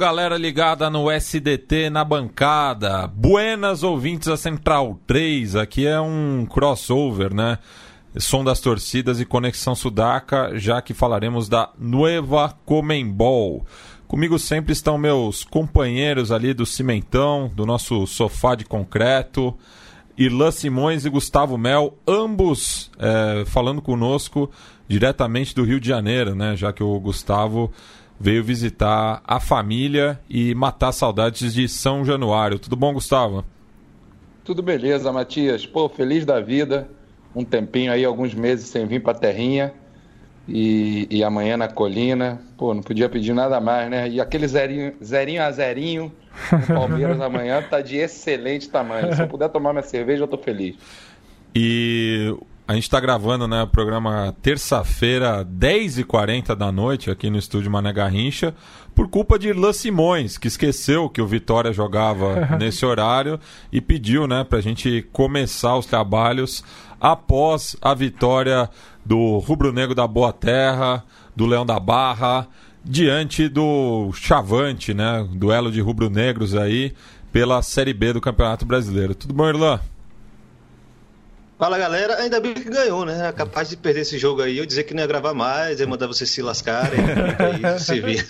Galera ligada no SDT na bancada. Buenas ouvintes da Central 3. Aqui é um crossover, né? Som das torcidas e Conexão Sudaca, já que falaremos da Nueva Comembol. Comigo sempre estão meus companheiros ali do Cimentão, do nosso sofá de concreto, Irlan Simões e Gustavo Mel, ambos é, falando conosco diretamente do Rio de Janeiro, né? Já que o Gustavo veio visitar a família e matar saudades de São Januário. Tudo bom, Gustavo? Tudo beleza, Matias. Pô, feliz da vida. Um tempinho aí, alguns meses sem vir pra terrinha. E, e amanhã na colina. Pô, não podia pedir nada mais, né? E aquele zerinho, zerinho a zerinho no Palmeiras amanhã tá de excelente tamanho. Se eu puder tomar minha cerveja, eu tô feliz. E a gente está gravando né, o programa terça-feira, 10h40 da noite, aqui no estúdio Mané Garrincha, por culpa de Irlan Simões, que esqueceu que o Vitória jogava nesse horário e pediu né, para a gente começar os trabalhos após a vitória do Rubro Negro da Boa Terra, do Leão da Barra, diante do Chavante, né, duelo de rubro-negros aí, pela Série B do Campeonato Brasileiro. Tudo bom, Irlan? Fala galera, ainda bem que ganhou, né? É capaz de perder esse jogo aí, eu dizer que não ia gravar mais, ia mandar vocês se lascarem, aí se vir.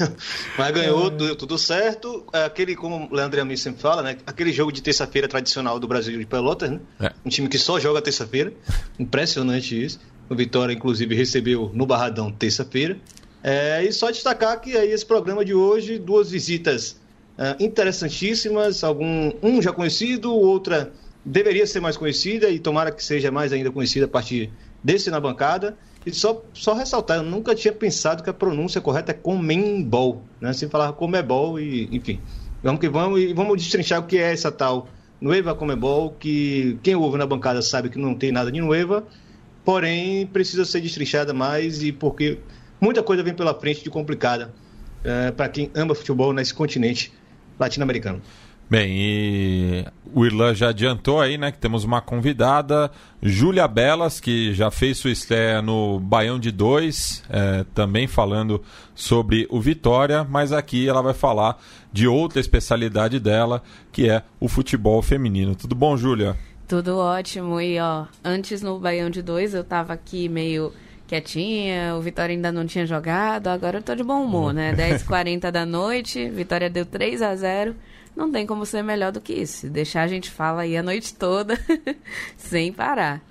Mas ganhou, deu tudo certo. Aquele, como o Leandro Amin sempre fala, né? Aquele jogo de terça-feira tradicional do Brasil de Pelotas, né? É. Um time que só joga terça-feira. Impressionante isso. O Vitória, inclusive, recebeu no Barradão terça-feira. É, e só destacar que aí esse programa de hoje, duas visitas uh, interessantíssimas, algum um já conhecido, outra deveria ser mais conhecida e tomara que seja mais ainda conhecida a partir desse na bancada. E só, só ressaltar, eu nunca tinha pensado que a pronúncia correta é Comembol, né? Se falar Comebol e, enfim. Vamos que vamos e vamos destrinchar o que é essa tal Nueva Comebol, que quem ouve na bancada sabe que não tem nada de Nueva, porém precisa ser destrinchada mais e porque muita coisa vem pela frente de complicada é, para quem ama futebol nesse continente latino-americano. Bem, e o Irlan já adiantou aí, né, que temos uma convidada, Júlia Belas, que já fez sua estreia no Baião de Dois, é, também falando sobre o Vitória, mas aqui ela vai falar de outra especialidade dela, que é o futebol feminino. Tudo bom, Júlia? Tudo ótimo. E, ó, antes no Baião de Dois eu tava aqui meio quietinha, o Vitória ainda não tinha jogado, agora eu tô de bom humor, né? 10h40 da noite, Vitória deu 3 a 0 não tem como ser melhor do que isso. Deixar a gente fala aí a noite toda, sem parar.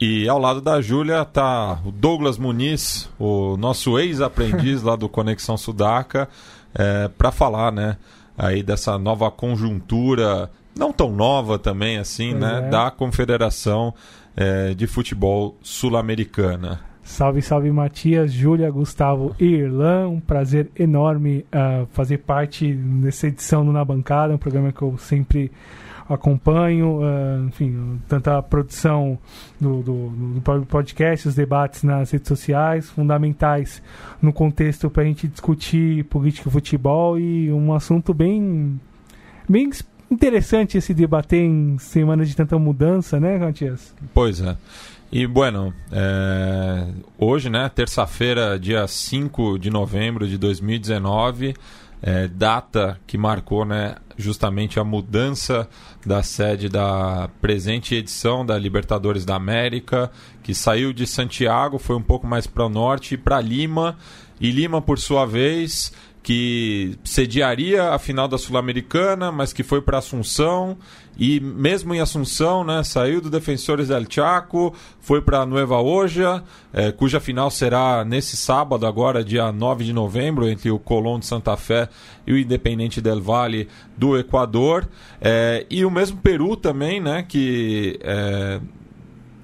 E ao lado da Júlia tá o Douglas Muniz, o nosso ex-aprendiz lá do Conexão Sudaca, é, para falar, né, aí dessa nova conjuntura, não tão nova também assim, né, é. da Confederação é, de Futebol Sul-Americana. Salve, salve Matias, Júlia, Gustavo e Irlan. Um prazer enorme uh, fazer parte dessa edição do Na Bancada, um programa que eu sempre acompanho. Uh, enfim, tanta produção do, do, do, podcast, os debates nas redes sociais, fundamentais no contexto para a gente discutir política e futebol e um assunto bem, bem interessante esse debater em semanas de tanta mudança, né, Matias? Pois é. E, bueno, é, hoje, né, terça-feira, dia 5 de novembro de 2019, é, data que marcou né, justamente a mudança da sede da presente edição da Libertadores da América, que saiu de Santiago, foi um pouco mais para o norte para Lima, e Lima, por sua vez, que sediaria a final da Sul-Americana, mas que foi para Assunção e mesmo em Assunção, né, saiu do Defensores del Chaco, foi para Nueva Oja, é, cuja final será nesse sábado, agora dia 9 de novembro, entre o Colón de Santa Fé e o Independente del Valle do Equador. É, e o mesmo Peru também, né, que é,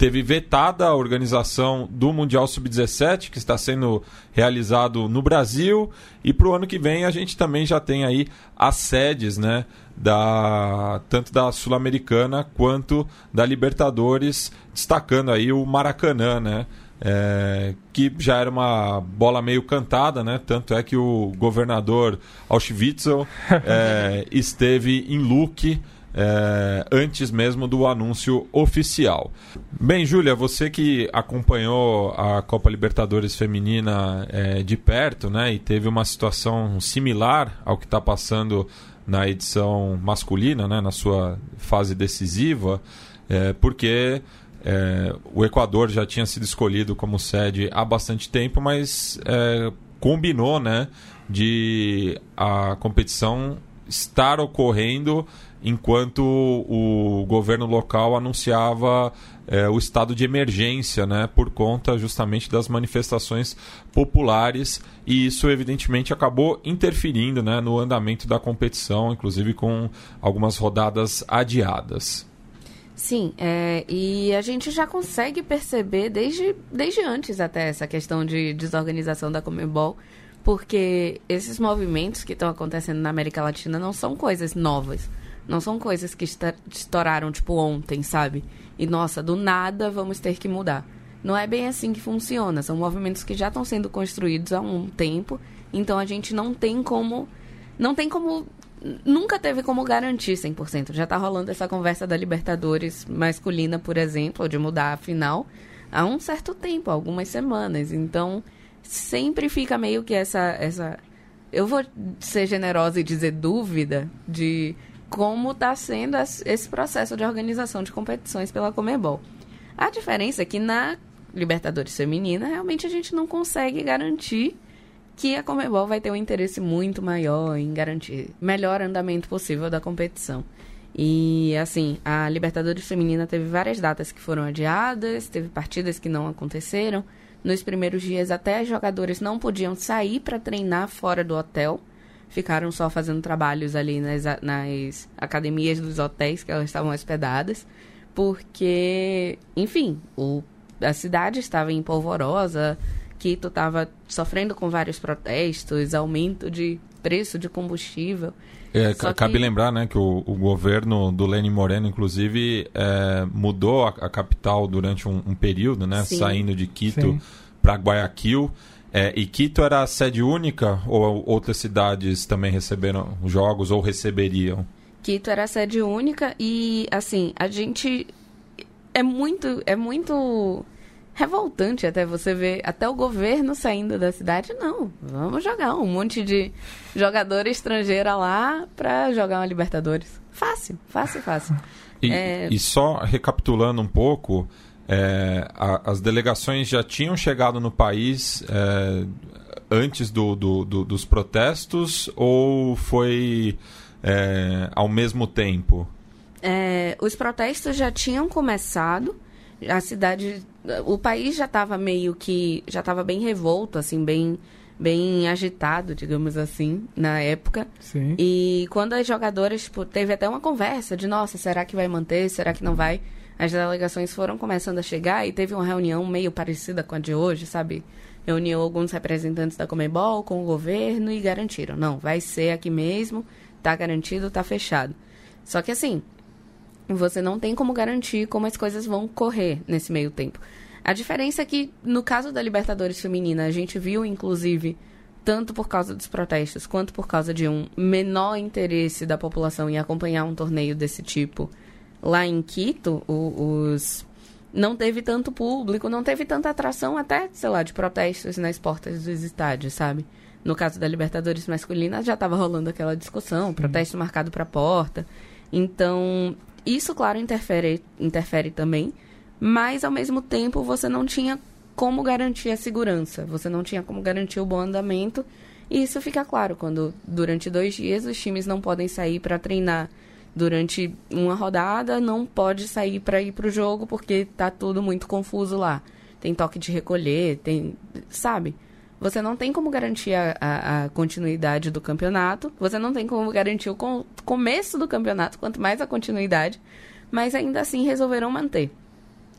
teve vetada a organização do Mundial Sub-17, que está sendo realizado no Brasil, e para o ano que vem a gente também já tem aí as sedes, né, da, tanto da Sul-Americana quanto da Libertadores, destacando aí o Maracanã, né, é, que já era uma bola meio cantada, né? Tanto é que o governador Auschwitz é, esteve em Luque é, antes mesmo do anúncio oficial. Bem, Júlia, você que acompanhou a Copa Libertadores Feminina é, de perto, né, e teve uma situação similar ao que está passando na edição masculina, né, na sua fase decisiva, é, porque é, o Equador já tinha sido escolhido como sede há bastante tempo, mas é, combinou, né, de a competição estar ocorrendo enquanto o governo local anunciava é, o estado de emergência, né, por conta justamente das manifestações populares e isso evidentemente acabou interferindo, né, no andamento da competição, inclusive com algumas rodadas adiadas. Sim, é, e a gente já consegue perceber desde, desde antes até essa questão de desorganização da Comebol, porque esses movimentos que estão acontecendo na América Latina não são coisas novas. Não são coisas que estouraram, tipo, ontem, sabe? E, nossa, do nada vamos ter que mudar. Não é bem assim que funciona. São movimentos que já estão sendo construídos há um tempo. Então, a gente não tem como... Não tem como... Nunca teve como garantir 100%. Já está rolando essa conversa da Libertadores masculina, por exemplo, de mudar a final, há um certo tempo, algumas semanas. Então, sempre fica meio que essa... essa eu vou ser generosa e dizer dúvida de como está sendo esse processo de organização de competições pela Comebol. A diferença é que na Libertadores Feminina, realmente a gente não consegue garantir que a Comebol vai ter um interesse muito maior em garantir melhor andamento possível da competição. E assim, a Libertadores Feminina teve várias datas que foram adiadas, teve partidas que não aconteceram. Nos primeiros dias, até jogadores não podiam sair para treinar fora do hotel ficaram só fazendo trabalhos ali nas, nas academias dos hotéis que elas estavam hospedadas, porque, enfim, o, a cidade estava em polvorosa, Quito estava sofrendo com vários protestos, aumento de preço de combustível. É, cabe lembrar né, que o, o, governo do Lenin Moreno, inclusive, é, mudou a, a, capital durante um, um período, né, saindo de Quito para Guayaquil. É, e Quito era a sede única ou outras cidades também receberam jogos ou receberiam? Quito era a sede única e assim, a gente é muito é muito revoltante até você ver até o governo saindo da cidade, não, vamos jogar um monte de jogador estrangeira lá para jogar uma Libertadores. Fácil, fácil, fácil. E, é... e só recapitulando um pouco, é, a, as delegações já tinham chegado no país é, antes do, do, do, dos protestos ou foi é, ao mesmo tempo? É, os protestos já tinham começado, a cidade, o país já estava meio que, já estava bem revolto, assim, bem bem agitado, digamos assim, na época. Sim. E quando as jogadoras, tipo, teve até uma conversa de, nossa, será que vai manter, será que não vai? As delegações foram começando a chegar e teve uma reunião meio parecida com a de hoje, sabe? Reuniu alguns representantes da Comebol com o governo e garantiram, não, vai ser aqui mesmo, tá garantido, tá fechado. Só que assim, você não tem como garantir como as coisas vão correr nesse meio tempo. A diferença é que, no caso da Libertadores Feminina, a gente viu, inclusive, tanto por causa dos protestos quanto por causa de um menor interesse da população em acompanhar um torneio desse tipo lá em Quito, o, os não teve tanto público, não teve tanta atração até, sei lá, de protestos nas portas dos estádios, sabe? No caso da Libertadores masculina, já estava rolando aquela discussão, Sim. protesto marcado para a porta. Então, isso, claro, interfere, interfere também, mas ao mesmo tempo você não tinha como garantir a segurança, você não tinha como garantir o bom andamento, e isso fica claro quando, durante dois dias, os times não podem sair para treinar durante uma rodada, não pode sair para ir para o jogo porque tá tudo muito confuso lá. Tem toque de recolher, tem. Sabe? Você não tem como garantir a, a, a continuidade do campeonato, você não tem como garantir o com, começo do campeonato, quanto mais a continuidade, mas ainda assim resolveram manter.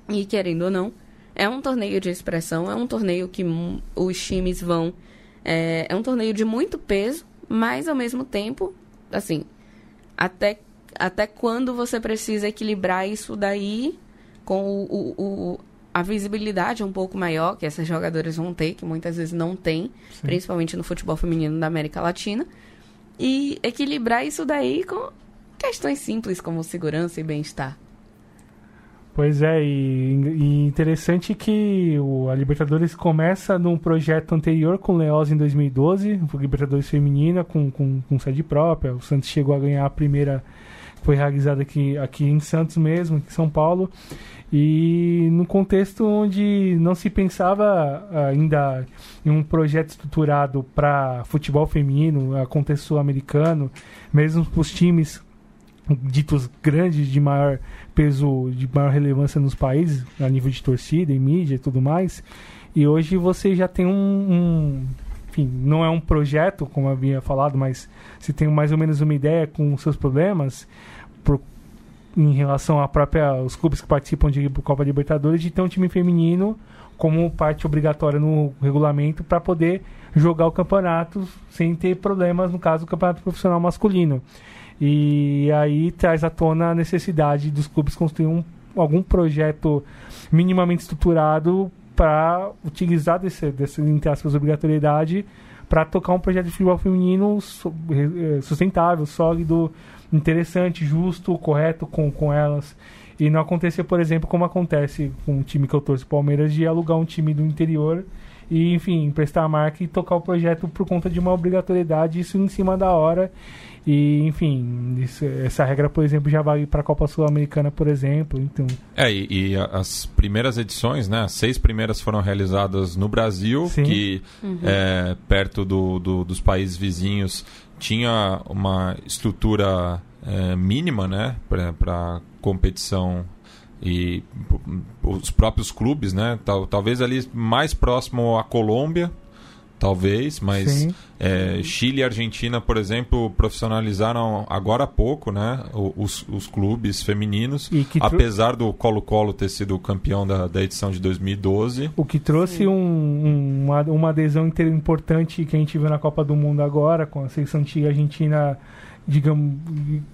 E querendo ou não, é um torneio de expressão, é um torneio que os times vão. É, é um torneio de muito peso, mas ao mesmo tempo, assim, até até quando você precisa equilibrar isso daí com o, o, o, a visibilidade um pouco maior que essas jogadoras vão ter, que muitas vezes não tem, Sim. principalmente no futebol feminino da América Latina, e equilibrar isso daí com questões simples como segurança e bem-estar. Pois é, e, e interessante que o, a Libertadores começa num projeto anterior com o Leoz em 2012, foi Libertadores Feminina com, com, com sede própria. O Santos chegou a ganhar a primeira, foi realizada aqui, aqui em Santos mesmo, em São Paulo. E num contexto onde não se pensava ainda em um projeto estruturado para futebol feminino, a contexto sul-americano, mesmo os times ditos grandes de maior peso, de maior relevância nos países, a nível de torcida e mídia e tudo mais. E hoje você já tem um, um enfim, não é um projeto, como havia falado, mas se tem mais ou menos uma ideia com os seus problemas por, em relação à própria os clubes que participam de Copa Libertadores de ter um time feminino como parte obrigatória no regulamento para poder jogar o campeonato sem ter problemas no caso do campeonato profissional masculino. E aí traz à tona a necessidade dos clubes construir um, algum projeto minimamente estruturado para utilizar desse, desse, entre aspas, obrigatoriedade para tocar um projeto de futebol feminino eh, sustentável, sólido, interessante, justo, correto com, com elas. E não acontecer, por exemplo, como acontece com o time que eu torço, Palmeiras, de alugar um time do interior e, enfim, emprestar a marca e tocar o projeto por conta de uma obrigatoriedade, isso em cima da hora. E, enfim, isso, essa regra, por exemplo, já vale para a Copa Sul-Americana, por exemplo. Então... É, e, e, as primeiras edições, né? As seis primeiras foram realizadas no Brasil, Sim. que uhum. é, perto do, do, dos países vizinhos tinha uma estrutura é, mínima, né? Para competição e os próprios clubes, né? Tal, talvez ali mais próximo à Colômbia, talvez, mas é, Chile e Argentina, por exemplo, profissionalizaram agora há pouco, né, os, os clubes femininos, apesar do Colo-Colo ter sido campeão da, da edição de 2012. O que trouxe um, um, uma, uma adesão importante que a gente viu na Copa do Mundo agora, com a seleção antiga argentina digamos,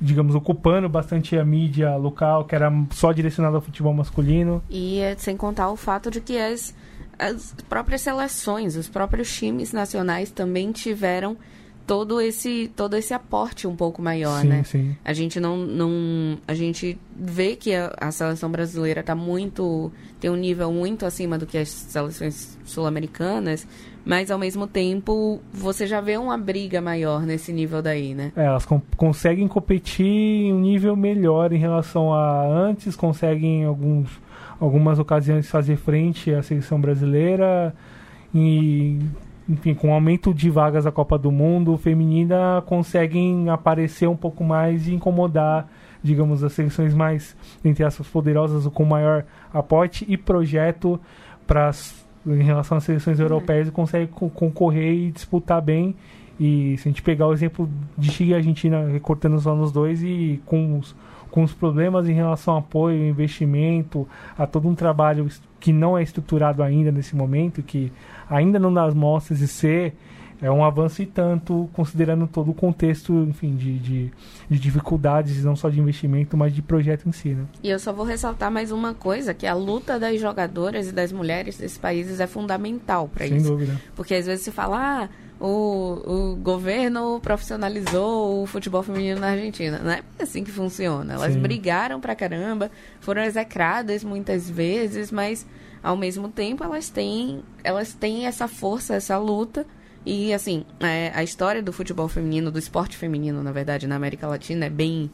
digamos, ocupando bastante a mídia local, que era só direcionada ao futebol masculino. E é, sem contar o fato de que as as próprias seleções, os próprios times nacionais também tiveram todo esse todo esse aporte um pouco maior, sim, né? Sim. A gente não, não a gente vê que a, a seleção brasileira está muito tem um nível muito acima do que as seleções sul-americanas, mas ao mesmo tempo você já vê uma briga maior nesse nível daí, né? É, elas conseguem competir em um nível melhor em relação a antes, conseguem alguns algumas ocasiões fazer frente à seleção brasileira e enfim, com o aumento de vagas da Copa do Mundo feminina conseguem aparecer um pouco mais e incomodar, digamos, as seleções mais entre essas poderosas com maior aporte e projeto para em relação às seleções europeias e consegue concorrer e disputar bem. E se a gente pegar o exemplo de Chile e Argentina recortando só nos dois e com os com os problemas em relação ao apoio, investimento, a todo um trabalho que não é estruturado ainda nesse momento, que ainda não dá as mostras de ser é um avanço e tanto, considerando todo o contexto, enfim, de, de, de, dificuldades, não só de investimento, mas de projeto em si, né? E eu só vou ressaltar mais uma coisa, que a luta das jogadoras e das mulheres desses países é fundamental para isso. Sem dúvida. Porque às vezes se fala, ah, o, o governo profissionalizou o futebol feminino na Argentina. Não é assim que funciona. Elas Sim. brigaram pra caramba, foram execradas muitas vezes, mas ao mesmo tempo elas têm, elas têm essa força, essa luta. E assim, é, a história do futebol feminino, do esporte feminino, na verdade, na América Latina é bem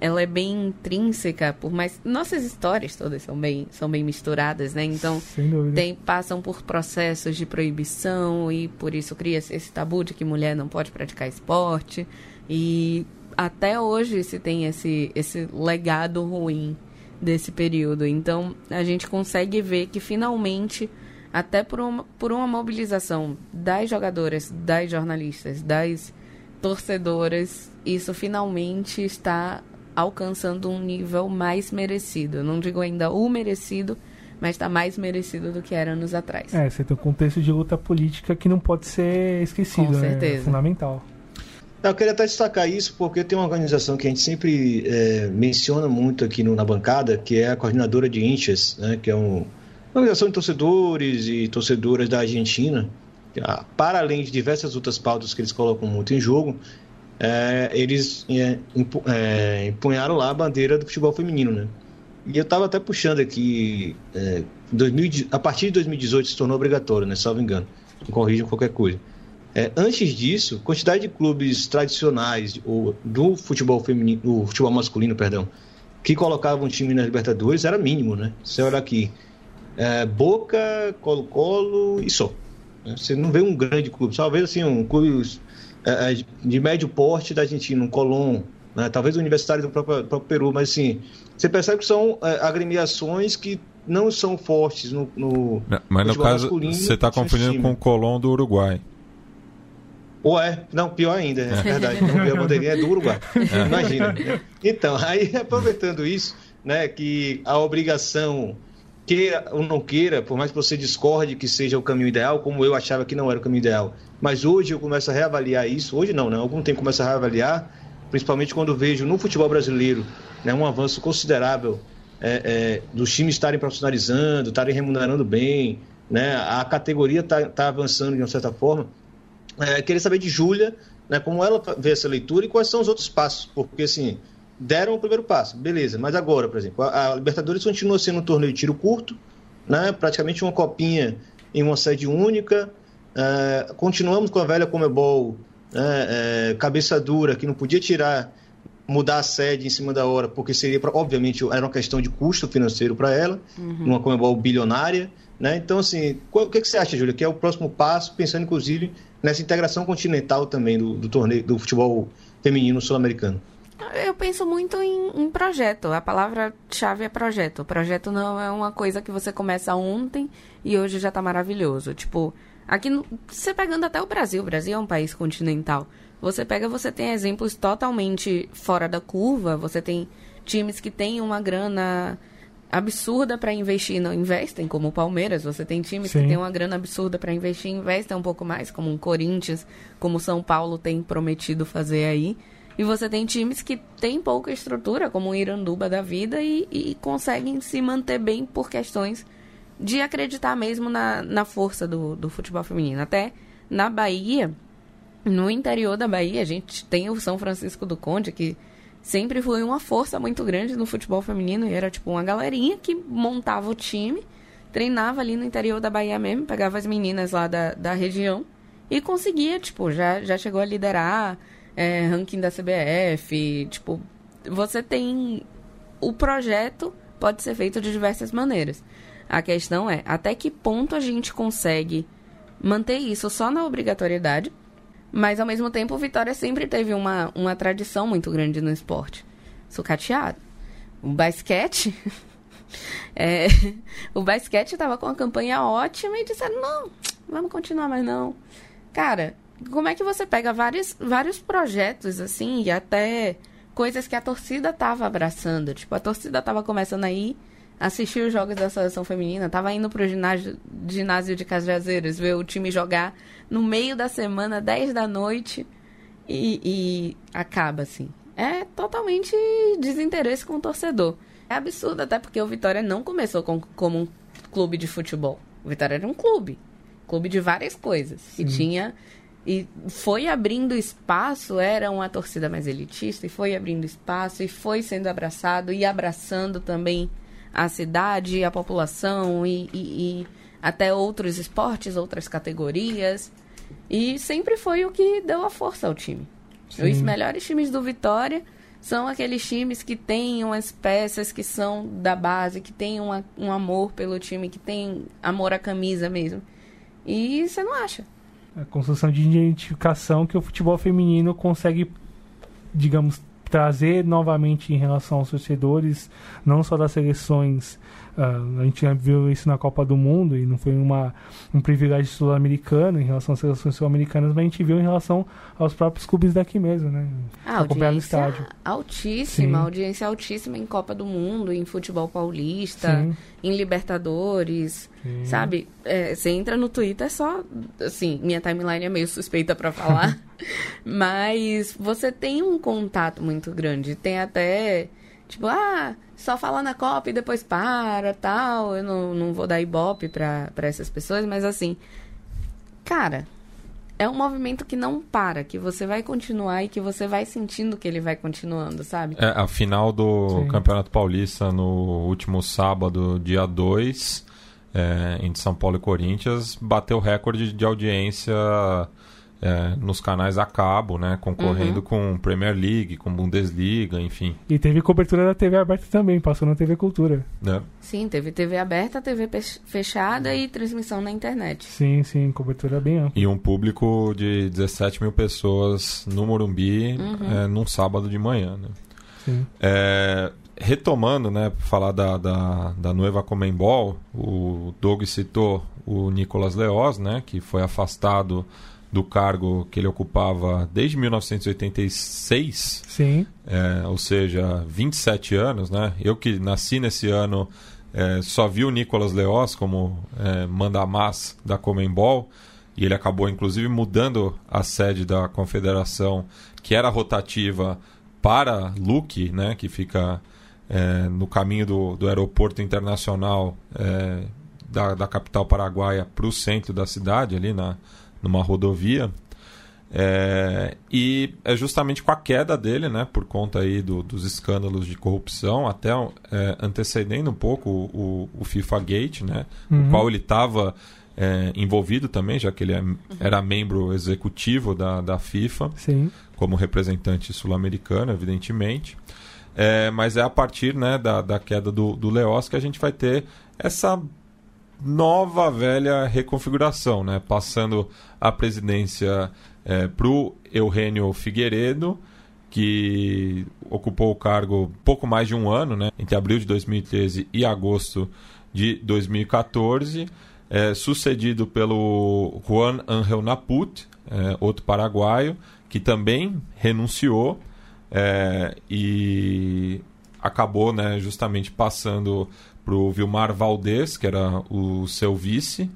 ela é bem intrínseca, por mais nossas histórias todas são bem são bem misturadas, né? Então tem passam por processos de proibição e por isso cria-se esse tabu de que mulher não pode praticar esporte e até hoje se tem esse esse legado ruim desse período. Então a gente consegue ver que finalmente até por uma, por uma mobilização das jogadoras, das jornalistas, das torcedoras, isso finalmente está alcançando um nível mais merecido. Eu não digo ainda o merecido, mas está mais merecido do que era anos atrás. É, você tem um contexto de luta política que não pode ser esquecido, Com né? certeza. É fundamental. Eu queria até destacar isso porque tem uma organização que a gente sempre é, menciona muito aqui no, na bancada, que é a Coordenadora de Inchas, né, que é um, uma organização de torcedores e torcedoras da Argentina, para além de diversas outras pautas que eles colocam muito em jogo, é, eles é, é, empunharam lá a bandeira do futebol feminino, né? E eu estava até puxando aqui, é, 2000, a partir de 2018 se tornou obrigatório, né? Salvo engano, corrijam qualquer coisa. É, antes disso, quantidade de clubes tradicionais ou do futebol feminino, do futebol masculino, perdão, que colocavam time na Libertadores era mínimo, né? Você olha aqui, é, Boca, Colo-Colo e só. Né? Você não vê um grande clube, talvez assim um clube de médio porte da Argentina, um Colón, né? talvez o Universitário do próprio, próprio, Peru, mas assim, você percebe que são é, agremiações que não são fortes no, no não, Mas no caso, você está confundindo com o Colón do Uruguai. Ou é, não, pior ainda, é verdade. a bandeirinha é do Uruguai. É. Imagina. Então, aí aproveitando isso, né, que a obrigação queira ou não queira, por mais que você discorde que seja o caminho ideal, como eu achava que não era o caminho ideal, mas hoje eu começo a reavaliar isso, hoje não, né? Algum tempo começo a reavaliar, principalmente quando vejo no futebol brasileiro né, um avanço considerável é, é, dos times estarem profissionalizando, estarem remunerando bem, né? A categoria está tá avançando de uma certa forma. É, queria saber de Júlia, né, como ela vê essa leitura e quais são os outros passos, porque assim, deram o primeiro passo, beleza, mas agora, por exemplo, a, a Libertadores continua sendo um torneio de tiro curto, né, praticamente uma copinha em uma sede única, é, continuamos com a velha Comebol né, é, cabeça dura, que não podia tirar, mudar a sede em cima da hora, porque seria, obviamente, era uma questão de custo financeiro para ela, uhum. uma Comebol bilionária, né? Então, assim, o que, que você acha, Júlia, que é o próximo passo, pensando inclusive nessa integração continental também do, do torneio do futebol feminino sul-americano? Eu penso muito em, em projeto. A palavra-chave é projeto. O projeto não é uma coisa que você começa ontem e hoje já está maravilhoso. Tipo, aqui no, você pegando até o Brasil, o Brasil é um país continental. Você pega, você tem exemplos totalmente fora da curva. Você tem times que têm uma grana absurda para investir não investem, como o Palmeiras. Você tem times Sim. que têm uma grana absurda para investir investem um pouco mais, como o Corinthians, como o São Paulo tem prometido fazer aí. E você tem times que têm pouca estrutura, como o Iranduba da vida, e, e conseguem se manter bem por questões de acreditar mesmo na, na força do, do futebol feminino. Até na Bahia, no interior da Bahia, a gente tem o São Francisco do Conde, que sempre foi uma força muito grande no futebol feminino. E era tipo uma galerinha que montava o time, treinava ali no interior da Bahia mesmo, pegava as meninas lá da, da região e conseguia, tipo, já, já chegou a liderar é, ranking da CBF. Tipo, você tem. O projeto pode ser feito de diversas maneiras. A questão é até que ponto a gente consegue manter isso só na obrigatoriedade mas ao mesmo tempo, Vitória sempre teve uma, uma tradição muito grande no esporte. Sucateado. O basquete. é, o basquete estava com uma campanha ótima e disseram: não, vamos continuar, mas não. Cara, como é que você pega vários, vários projetos assim e até coisas que a torcida estava abraçando? Tipo, a torcida estava começando aí assistir os jogos da seleção feminina, tava indo pro ginásio, ginásio de Cajazeiras ver o time jogar no meio da semana, 10 da noite, e, e acaba assim. É totalmente desinteresse com o torcedor. É absurdo, até porque o Vitória não começou com, como um clube de futebol. O Vitória era um clube. Clube de várias coisas. Sim. E tinha. E foi abrindo espaço, era uma torcida mais elitista, e foi abrindo espaço, e foi sendo abraçado, e abraçando também a cidade, a população e, e, e até outros esportes, outras categorias. E sempre foi o que deu a força ao time. Sim. Os melhores times do Vitória são aqueles times que têm umas peças que são da base, que têm uma, um amor pelo time, que têm amor à camisa mesmo. E você não acha. A construção de identificação que o futebol feminino consegue, digamos, trazer novamente em relação aos torcedores, não só das seleções a gente viu isso na Copa do Mundo e não foi uma, um privilégio sul-americano em relação às seleções sul-americanas, mas a gente viu em relação aos próprios clubes daqui mesmo, né? A audiência estádio. altíssima, Sim. audiência altíssima em Copa do Mundo, em futebol paulista, Sim. em Libertadores, Sim. sabe? É, você entra no Twitter é só, assim, minha timeline é meio suspeita para falar, mas você tem um contato muito grande, tem até Tipo, ah, só fala na Copa e depois para, tal. Eu não, não vou dar ibope pra, pra essas pessoas, mas assim, cara, é um movimento que não para, que você vai continuar e que você vai sentindo que ele vai continuando, sabe? É, a final do Sim. Campeonato Paulista no último sábado, dia 2, é, entre São Paulo e Corinthians, bateu recorde de audiência é, nos canais a cabo, né? Concorrendo Uhum. com Premier League, com Bundesliga, enfim. E teve cobertura da TV aberta também, passou na TV Cultura. Né? Sim, teve TV aberta, TV fechada e transmissão na internet. Sim, sim, cobertura bem ampla. E um público de 17 mil pessoas no Morumbi é, num sábado de manhã, né? Sim. É, retomando, né, pra falar da, da, da Nueva Comembol, o Doug citou o Nicolas Leoz, né, que foi afastado do cargo que ele ocupava desde 1986, Sim, é, ou seja, 27 anos, né? Eu que nasci nesse ano é, só vi o Nicolas Leoz como é, mandamás da Comembol e ele acabou inclusive mudando a sede da confederação que era rotativa para Luque, né? Que fica é, no caminho do, do aeroporto internacional é, da, da capital paraguaia para o centro da cidade, ali na, numa rodovia. É, e é justamente com a queda dele, né, por conta aí do- dos escândalos de corrupção, até é, antecedendo um pouco o, o FIFA Gate, né, Uhum. no qual ele estava envolvido também, já que ele é- era membro executivo da, da FIFA sim. como representante sul-americano, evidentemente. É, mas é a partir né, da, da queda do, do Leoz que a gente vai ter essa nova velha reconfiguração, né? passando a presidência para o Eugênio Figueiredo, que ocupou o cargo pouco mais de um ano, né? entre abril de 2013 e agosto de 2014, é, sucedido pelo Juan Angel Naput, é, outro paraguaio, que também renunciou é, e acabou né, justamente passando para o Vilmar Valdez, que era o seu vice,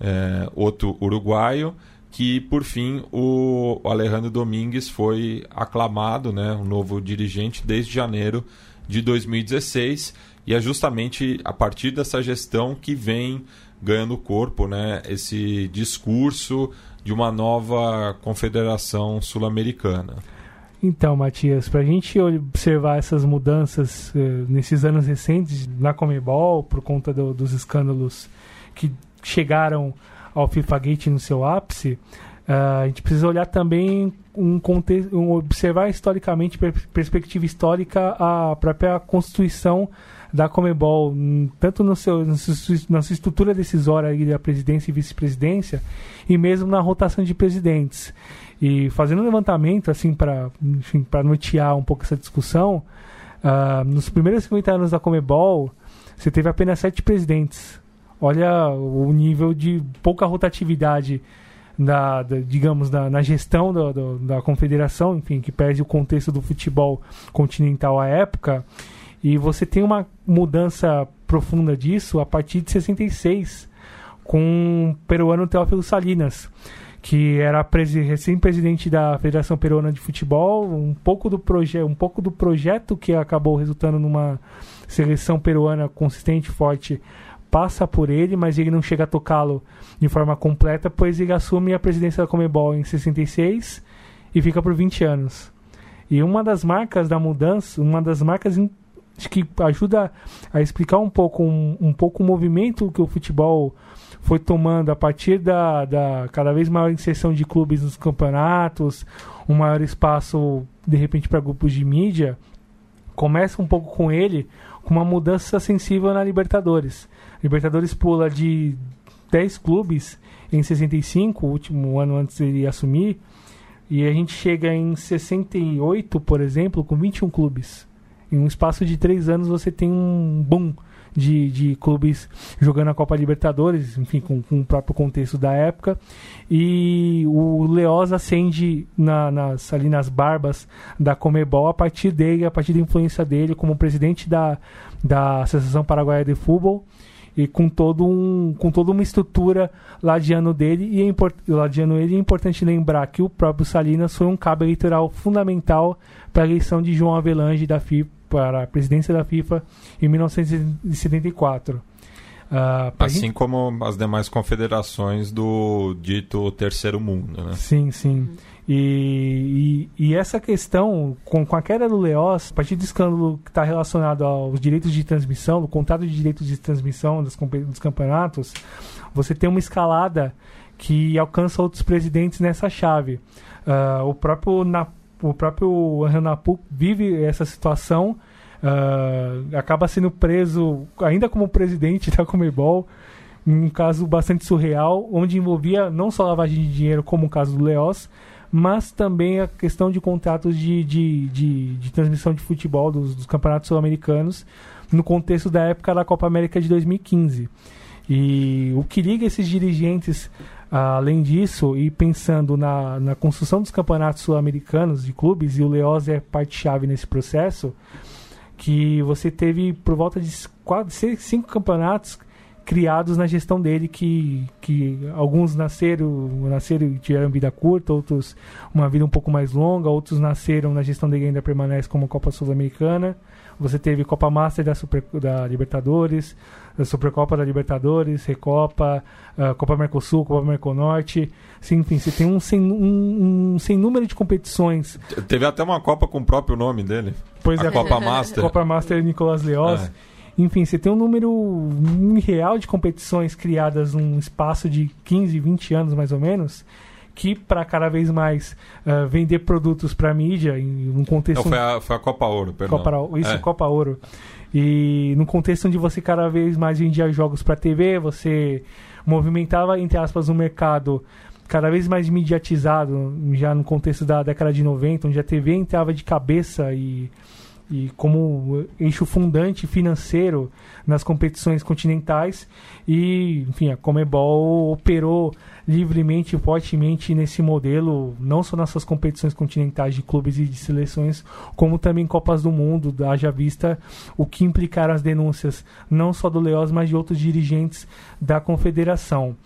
é, outro uruguaio, que por fim o Alejandro Domingues foi aclamado, né, um novo dirigente desde janeiro de 2016 e é justamente a partir dessa gestão que vem ganhando corpo, né, esse discurso de uma nova confederação sul-americana. Então, Matias, para a gente observar essas mudanças eh, nesses anos recentes na Comebol, por conta do- dos escândalos que chegaram ao FIFA Gate no seu ápice, ah, a gente precisa olhar também um contexto, um, observar historicamente, per perspectiva histórica, a própria constituição da Comebol, tanto no seu, na sua estrutura decisória da presidência e vice-presidência, e mesmo na rotação de presidentes. E fazendo um levantamento, assim, para nortear um pouco essa discussão, ah, nos primeiros 50 anos da Comebol, você teve apenas sete presidentes. Olha o nível de pouca rotatividade, da, da- digamos, da, na gestão do- do- da confederação, enfim, que perde o contexto do futebol continental à época. E você tem uma mudança profunda disso a partir de 66, com o peruano Teófilo Salinas que era presi- recém-presidente da Federação Peruana de Futebol, um pouco do projeto, um pouco do projeto que acabou resultando numa seleção peruana consistente, forte, passa por ele, mas ele não chega a tocá-lo de forma completa, pois ele assume a presidência da Comebol em 66 e fica por 20 anos. E uma das marcas da mudança, uma das marcas acho que ajuda a explicar um pouco um, um pouco o movimento que o futebol foi tomando a partir da, da cada vez maior inserção de clubes nos campeonatos, um maior espaço de repente para grupos de mídia, começa um pouco com ele com uma mudança sensível na Libertadores. Libertadores pula de 10 clubes em 65, o último ano antes dele assumir, e a gente chega em 68, por exemplo, com 21 clubes. Em um espaço de 3 anos você tem um boom de, de clubes jogando a Copa Libertadores, enfim, com, com o próprio contexto da época. E o Leoz acende na, nas, ali nas barbas da Comebol a partir dele, a partir da influência dele como presidente da, da Associação Paraguaia de Futebol e com todo um com toda uma estrutura ladiano dele e é ladiano ele é importante lembrar que o próprio Salinas foi um cabo eleitoral fundamental para a eleição de João Avelange da FIFA para a presidência da FIFA em 1974. Uh, assim gente... como as demais confederações do dito terceiro mundo, né? Sim, sim. E, e, e, essa questão, com, com a queda do Leós, a partir do escândalo que está relacionado aos direitos de transmissão, do contrato de direitos de transmissão dos, dos campeonatos, você tem uma escalada que alcança outros presidentes nessa chave. Uh, o próprio na, o próprio Ranapu vive essa situação, uh, acaba sendo preso ainda como presidente da Comebol, um caso bastante surreal, onde envolvia não só lavagem de dinheiro, como o caso do Leós, mas também a questão de contratos de, de, de, de transmissão de futebol dos, dos campeonatos sul-americanos no contexto da época da Copa América de 2015. E o que liga esses dirigentes, além disso, e pensando na, na construção dos campeonatos sul-americanos de clubes, e o Leoz é parte-chave nesse processo, que você teve por volta de quatro, cinco campeonatos criados na gestão dele que, que alguns nasceram nasceram e tiveram vida curta, outros uma vida um pouco mais longa, outros nasceram na gestão dele e ainda permanece como Copa Sul-Americana. Você teve Copa Master da, Super, da Libertadores, da Supercopa da Libertadores, Recopa, uh, Copa Mercosul, Copa Merconorte. Sim, enfim, você tem um sem, um, um sem número de competições. Teve até uma Copa com o próprio nome dele. Pois a é, Copa Master. Copa Master Nicolas Leoz. É. Enfim, você tem um número real de competições criadas num espaço de 15, 20 anos mais ou menos, que para cada vez mais uh, vender produtos para mídia em um contexto Não, foi a, foi a Copa Ouro, perdão. Copa, isso, é. Copa Ouro. E num contexto onde você cada vez mais vendia jogos para TV, você movimentava entre aspas um mercado cada vez mais mediatizado, já no contexto da década de 90, onde a TV entrava de cabeça e e como eixo fundante financeiro nas competições continentais. E enfim a Comebol operou livremente e fortemente nesse modelo não só nas suas competições continentais de clubes e de seleções como também Copas do Mundo haja vista o que implicaram as denúncias não só do Leoz mas de outros dirigentes da confederação.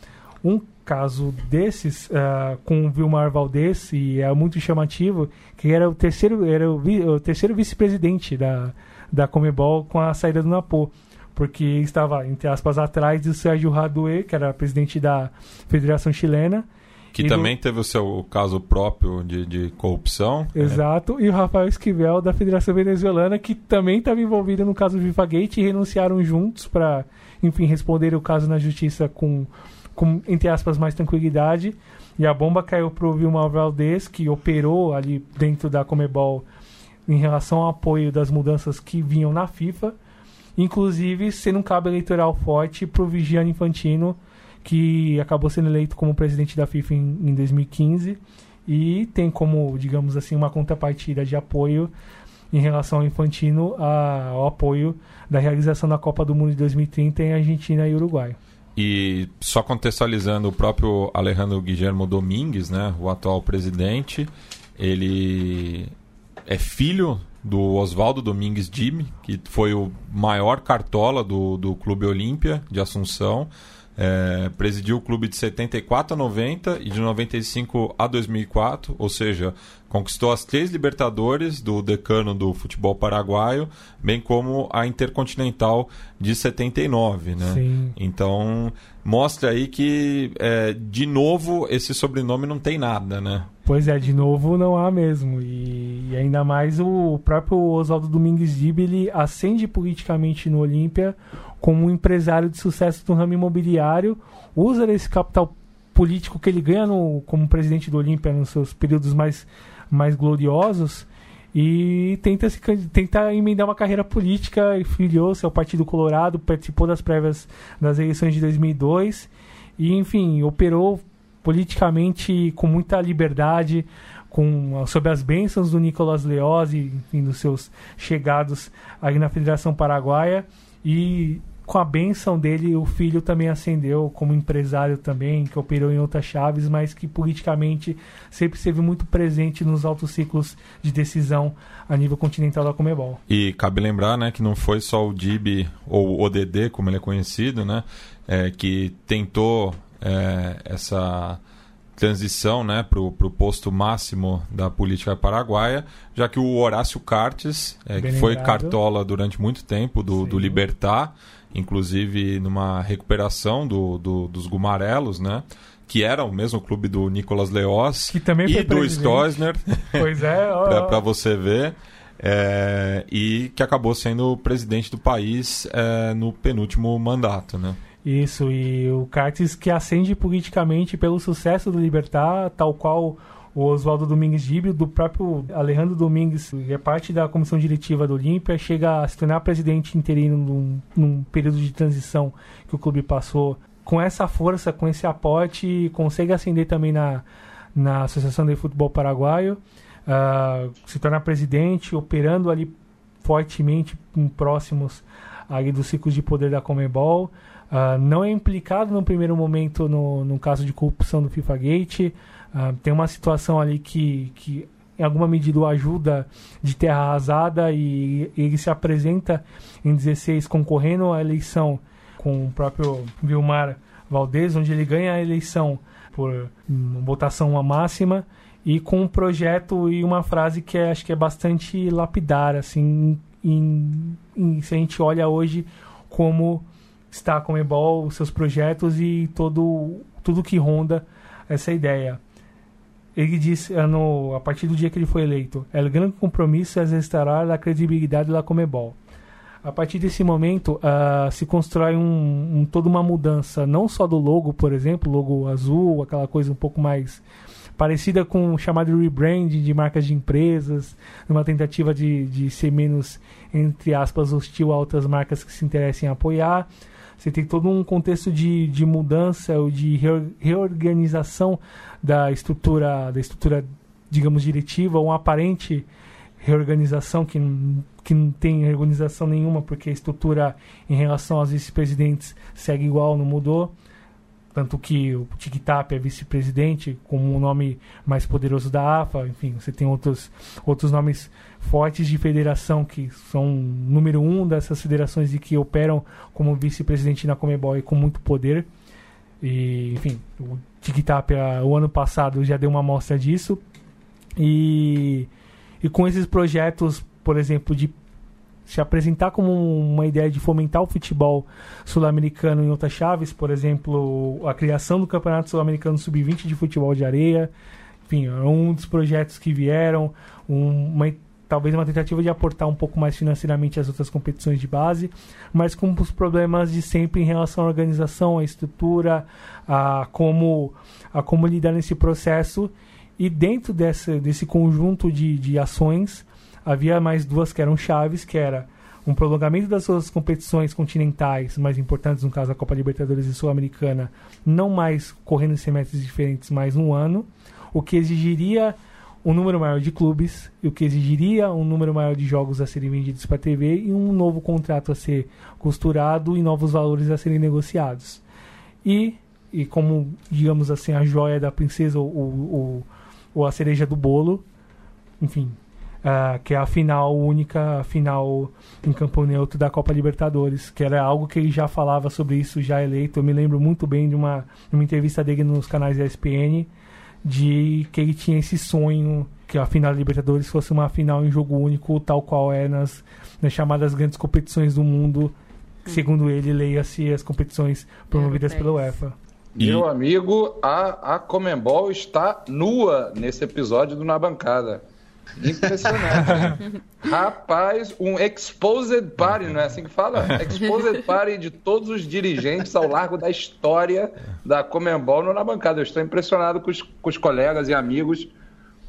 Um caso desses uh, com o Vilmar Valdez e é muito chamativo que era o terceiro era o, vi, o terceiro vice-presidente da da Comebol com a saída do Napo porque estava entre aspas atrás do Sérgio Radue que era presidente da Federação Chilena que também teve o seu caso próprio de, de corrupção. Exato. É. E o Rafael Esquivel, da Federação Venezuelana, que também estava envolvido no caso do Gate e renunciaram juntos para, enfim, responder o caso na justiça com com, entre aspas, mais tranquilidade. E a bomba caiu para o Vilmar Valdez, que operou ali dentro da Comebol em relação ao apoio das mudanças que vinham na FIFA, inclusive sendo um cabo eleitoral forte para o Vigiano Infantino, que acabou sendo eleito como presidente da FIFA em, em 2015 e tem como, digamos assim, uma contrapartida de apoio em relação ao Infantino ao apoio da realização da Copa do Mundo de 2030 em Argentina e Uruguai. E só contextualizando o próprio Alejandro Guillermo Domingues, né, o atual presidente, ele é filho do Oswaldo Domingues Dime, que foi o maior cartola do, do Clube Olímpia de Assunção. É, presidiu o clube de 74 a 90 e de 95 a 2004, ou seja, conquistou as três Libertadores do decano do futebol paraguaio, bem como a Intercontinental de 79, né? Sim. Então mostra aí que é, de novo esse sobrenome não tem nada, né? Pois é, de novo não há mesmo. E, e ainda mais o próprio Oswaldo Domingues Dib, ele ascende politicamente no Olímpia como um empresário de sucesso do ramo imobiliário, usa esse capital político que ele ganha no, como presidente do Olímpia nos seus períodos mais, mais gloriosos e tenta, se, tenta emendar uma carreira política e filiou-se ao Partido Colorado, participou das prévias das eleições de 2002 e, enfim, operou politicamente com muita liberdade, com sob as bênçãos do Nicolas Leoz e dos seus chegados aí na Federação Paraguaia e com a benção dele, o filho também ascendeu como empresário também, que operou em outras chaves, mas que politicamente sempre esteve muito presente nos altos ciclos de decisão a nível continental da Comebol. E cabe lembrar, né, que não foi só o DIB ou o ODD, como ele é conhecido, né, é, que tentou é, essa transição né, para o posto máximo da política paraguaia, já que o Horácio Cartes, é, que foi cartola durante muito tempo do, do Libertar, inclusive numa recuperação do, do dos Gumarelos, né? que era o mesmo clube do Nicolas Leoz que também e do Stoisner. Pois é, para você ver. É, e que acabou sendo presidente do país é, no penúltimo mandato, né? Isso, e o Cartes que ascende politicamente pelo sucesso do Libertar, tal qual o Oswaldo Domingues Gíbio, do próprio Alejandro Domingues, que é parte da comissão diretiva do Olímpia, chega a se tornar presidente interino num, num período de transição que o clube passou. Com essa força, com esse aporte, consegue ascender também na, na Associação de Futebol Paraguaio, uh, se tornar presidente, operando ali fortemente próximos ali dos ciclos de poder da Comebol. Uh, não é implicado no primeiro momento no, no caso de corrupção do FIFA Gate. Uh, tem uma situação ali que, que em alguma medida o ajuda de terra arrasada e, e ele se apresenta em 16 concorrendo à eleição com o próprio Vilmar Valdez, onde ele ganha a eleição por votação máxima e com um projeto e uma frase que é, acho que é bastante lapidar, assim, em, em, se a gente olha hoje como está a Comebol, seus projetos e todo, tudo que ronda essa ideia. Ele disse, no, a partir do dia que ele foi eleito, é o grande compromisso é restaurar a credibilidade da Comebol. A partir desse momento, uh, se constrói um, um, toda uma mudança, não só do logo, por exemplo, logo azul, aquela coisa um pouco mais parecida com o chamado rebranding de marcas de empresas, numa tentativa de, de ser menos, entre aspas, hostil a outras marcas que se interessem em apoiar. Você tem todo um contexto de, de mudança ou de reorganização da estrutura, da estrutura, digamos, diretiva, uma aparente reorganização que, que não tem reorganização nenhuma, porque a estrutura em relação aos vice-presidentes segue igual, não mudou. Tanto que o TikTok é vice-presidente, como o nome mais poderoso da AFA. Enfim, você tem outros, outros nomes fortes de federação que são número um dessas federações e que operam como vice-presidente na Comebol e com muito poder. E, enfim, o TikTok o ano passado já deu uma amostra disso. E, e com esses projetos, por exemplo, de se apresentar como uma ideia de fomentar o futebol sul-americano em outras chaves, por exemplo, a criação do Campeonato Sul-Americano Sub-20 de futebol de areia, enfim, é um dos projetos que vieram, uma, talvez uma tentativa de aportar um pouco mais financeiramente as outras competições de base, mas com os problemas de sempre em relação à organização, à estrutura, a como, a como lidar nesse processo. E dentro desse, desse conjunto de, de ações havia mais duas que eram chaves, que era um prolongamento das suas competições continentais mais importantes, no caso a Copa Libertadores e Sul-Americana, não mais correndo em semestres diferentes, mais um ano, o que exigiria um número maior de clubes, o que exigiria um número maior de jogos a serem vendidos para a TV e um novo contrato a ser costurado e novos valores a serem negociados. E, e como, digamos assim, a joia da princesa ou, ou, ou a cereja do bolo, enfim, uh, que é a final única, a final em campo neutro da Copa Libertadores, que era algo que ele já falava sobre isso já eleito. Eu me lembro muito bem de uma, de uma entrevista dele nos canais da ESPN, de que ele tinha esse sonho que a final da Libertadores fosse uma final em jogo único, tal qual é nas, nas chamadas grandes competições do mundo, hum. segundo ele, leia-se as competições promovidas pela UEFA. Meu amigo, a, a Comembol está nua nesse episódio do Na Bancada. Impressionante. Rapaz, um exposed party, não é assim que fala? Exposed party de todos os dirigentes ao largo da história da Comembol no Na Bancada. Eu estou impressionado com os, com os colegas e amigos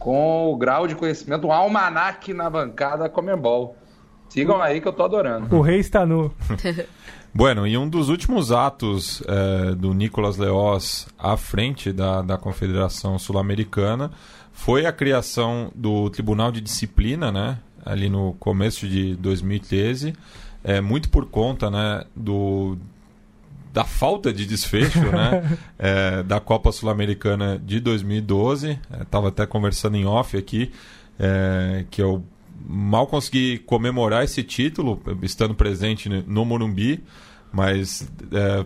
com o grau de conhecimento, um almanac na bancada Comembol. Sigam aí que eu tô adorando. O rei está nu. Bueno, e um dos últimos atos é, do Nicolas Leoz à frente da, da Confederação Sul-Americana foi a criação do Tribunal de Disciplina, né? Ali no começo de 2013, é, muito por conta né, do, da falta de desfecho né, é, da Copa Sul-Americana de 2012. Estava é, até conversando em off aqui é, que eu mal consegui comemorar esse título, estando presente no Morumbi, mas é,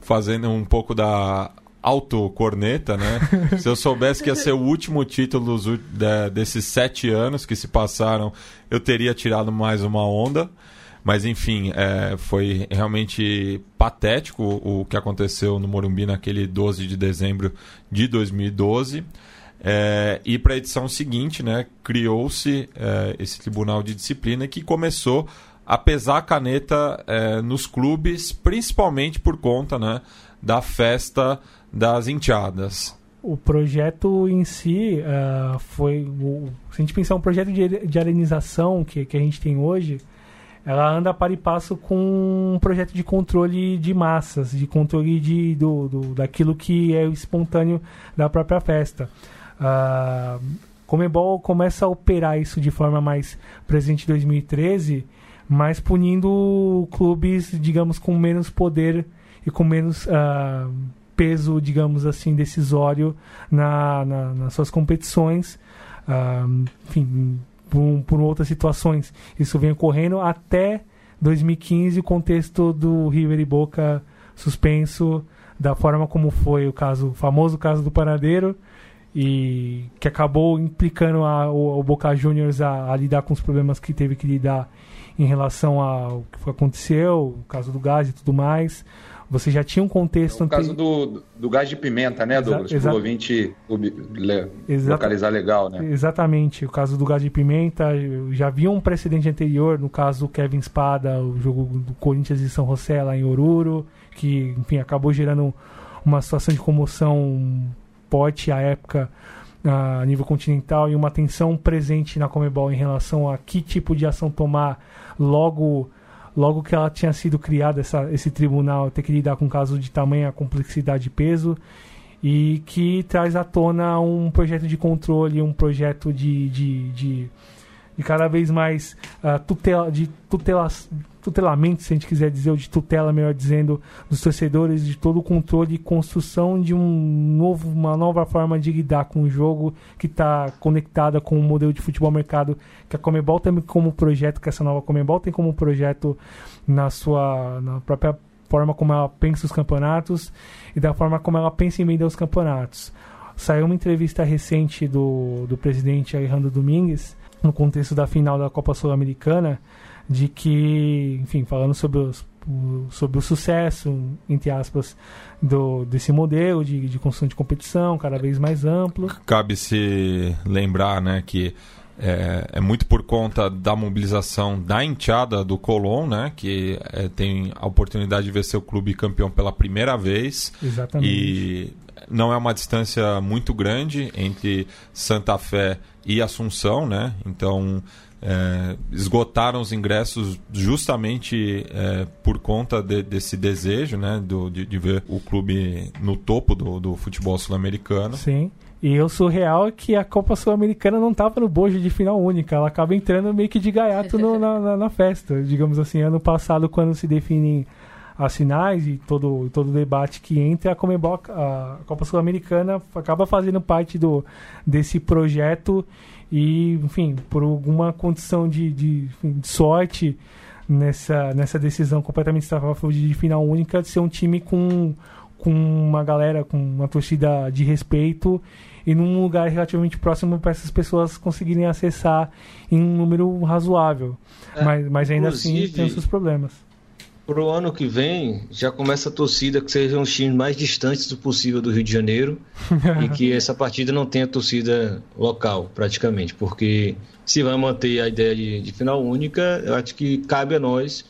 fazendo um pouco da autocorneta, né? Se eu soubesse que ia ser o último título dos, de, desses sete anos que se passaram, eu teria tirado mais uma onda. Mas enfim, é, foi realmente patético o que aconteceu no Morumbi naquele 12 de dezembro de 2012. É, e para a edição seguinte, né, criou-se é, esse tribunal de disciplina que começou a pesar a caneta é, nos clubes, principalmente por conta né, da festa das enteadas. O projeto em si uh, foi. O, se a gente pensar um projeto de, de arenização que, que a gente tem hoje, ela anda para e passo com um projeto de controle de massas, de controle de, do, do daquilo que é o espontâneo da própria festa. Uh, Comebol começa a operar isso de forma mais presente em 2013, mas punindo clubes, digamos, com menos poder e com menos uh, peso, digamos assim, decisório na, na nas suas competições. Uh, enfim, por, por, outras situações. Isso vem ocorrendo até 2015, o contexto do River e Boca suspenso, da forma como foi o caso, o famoso caso do Panadeiro, e que acabou implicando a, o, o Boca Juniors a, a, lidar com os problemas que teve que lidar em relação ao que aconteceu, o caso do gás e tudo mais. Você já tinha um contexto... É o caso do, do gás de pimenta, né, Douglas? Exa Para o ouvinte localizar legal, né? Exatamente. O caso do gás de pimenta, já havia um precedente anterior, no caso do Kevin Spada, o jogo do Corinthians e São José lá em Oruro, que, enfim, acabou gerando uma situação de comoção forte à época a nível continental e uma tensão presente na Comebol em relação a que tipo de ação tomar logo logo que ela tinha sido criada essa, esse tribunal ter que lidar com um caso de tamanha complexidade e peso e que traz à tona um projeto de controle, um projeto de, de, de, de cada vez mais uh, tutela, de tutela, tutelamento, se a gente quiser dizer, ou de tutela, melhor dizendo, dos torcedores, de todo o controle e construção de um novo, uma nova forma de lidar com o jogo que está conectada com o modelo de futebol mercado que a Comebol tem como projeto, que essa nova Comebol tem como projeto na sua na própria forma como ela pensa os campeonatos e da forma como ela pensa em vender os campeonatos. Saiu uma entrevista recente do, do presidente Alejandro Domingues, no contexto da final da Copa Sul-Americana, de que, enfim, falando sobre, os, o, sobre o sucesso, entre aspas, do, desse modelo de, de construção de competição cada vez mais amplo. Cabe se lembrar né, que é, é, muito por conta da mobilização da enteada do Colón, né, que é, tem a oportunidade de ver seu clube campeão pela primeira vez. Exatamente. E não é uma distância muito grande entre Santa Fé e Assunção, né? Então é, esgotaram os ingressos justamente é, por conta de, desse desejo né, do, de, de, ver o clube no topo do, do futebol sul-americano. Sim. E o surreal é que a Copa Sul-Americana não estava no bojo de final única, ela acaba entrando meio que de gaiato no, na, na, na, festa. Digamos assim, ano passado, quando se definem as finais e todo todo debate que entra, a, Comebol, a Copa Sul-Americana acaba fazendo parte do, desse projeto e, enfim, por alguma condição de, de, de sorte nessa, nessa decisão completamente de final única, de ser um time com, com uma galera, com uma torcida de respeito e num lugar relativamente próximo para essas pessoas conseguirem acessar em um número razoável. É, mas, mas ainda assim tem os seus problemas para o ano que vem já começa a torcida que sejam os times mais distantes do possível do Rio de Janeiro e que essa partida não tenha torcida local praticamente, porque se vai manter a ideia de, de final única, eu acho que cabe a nós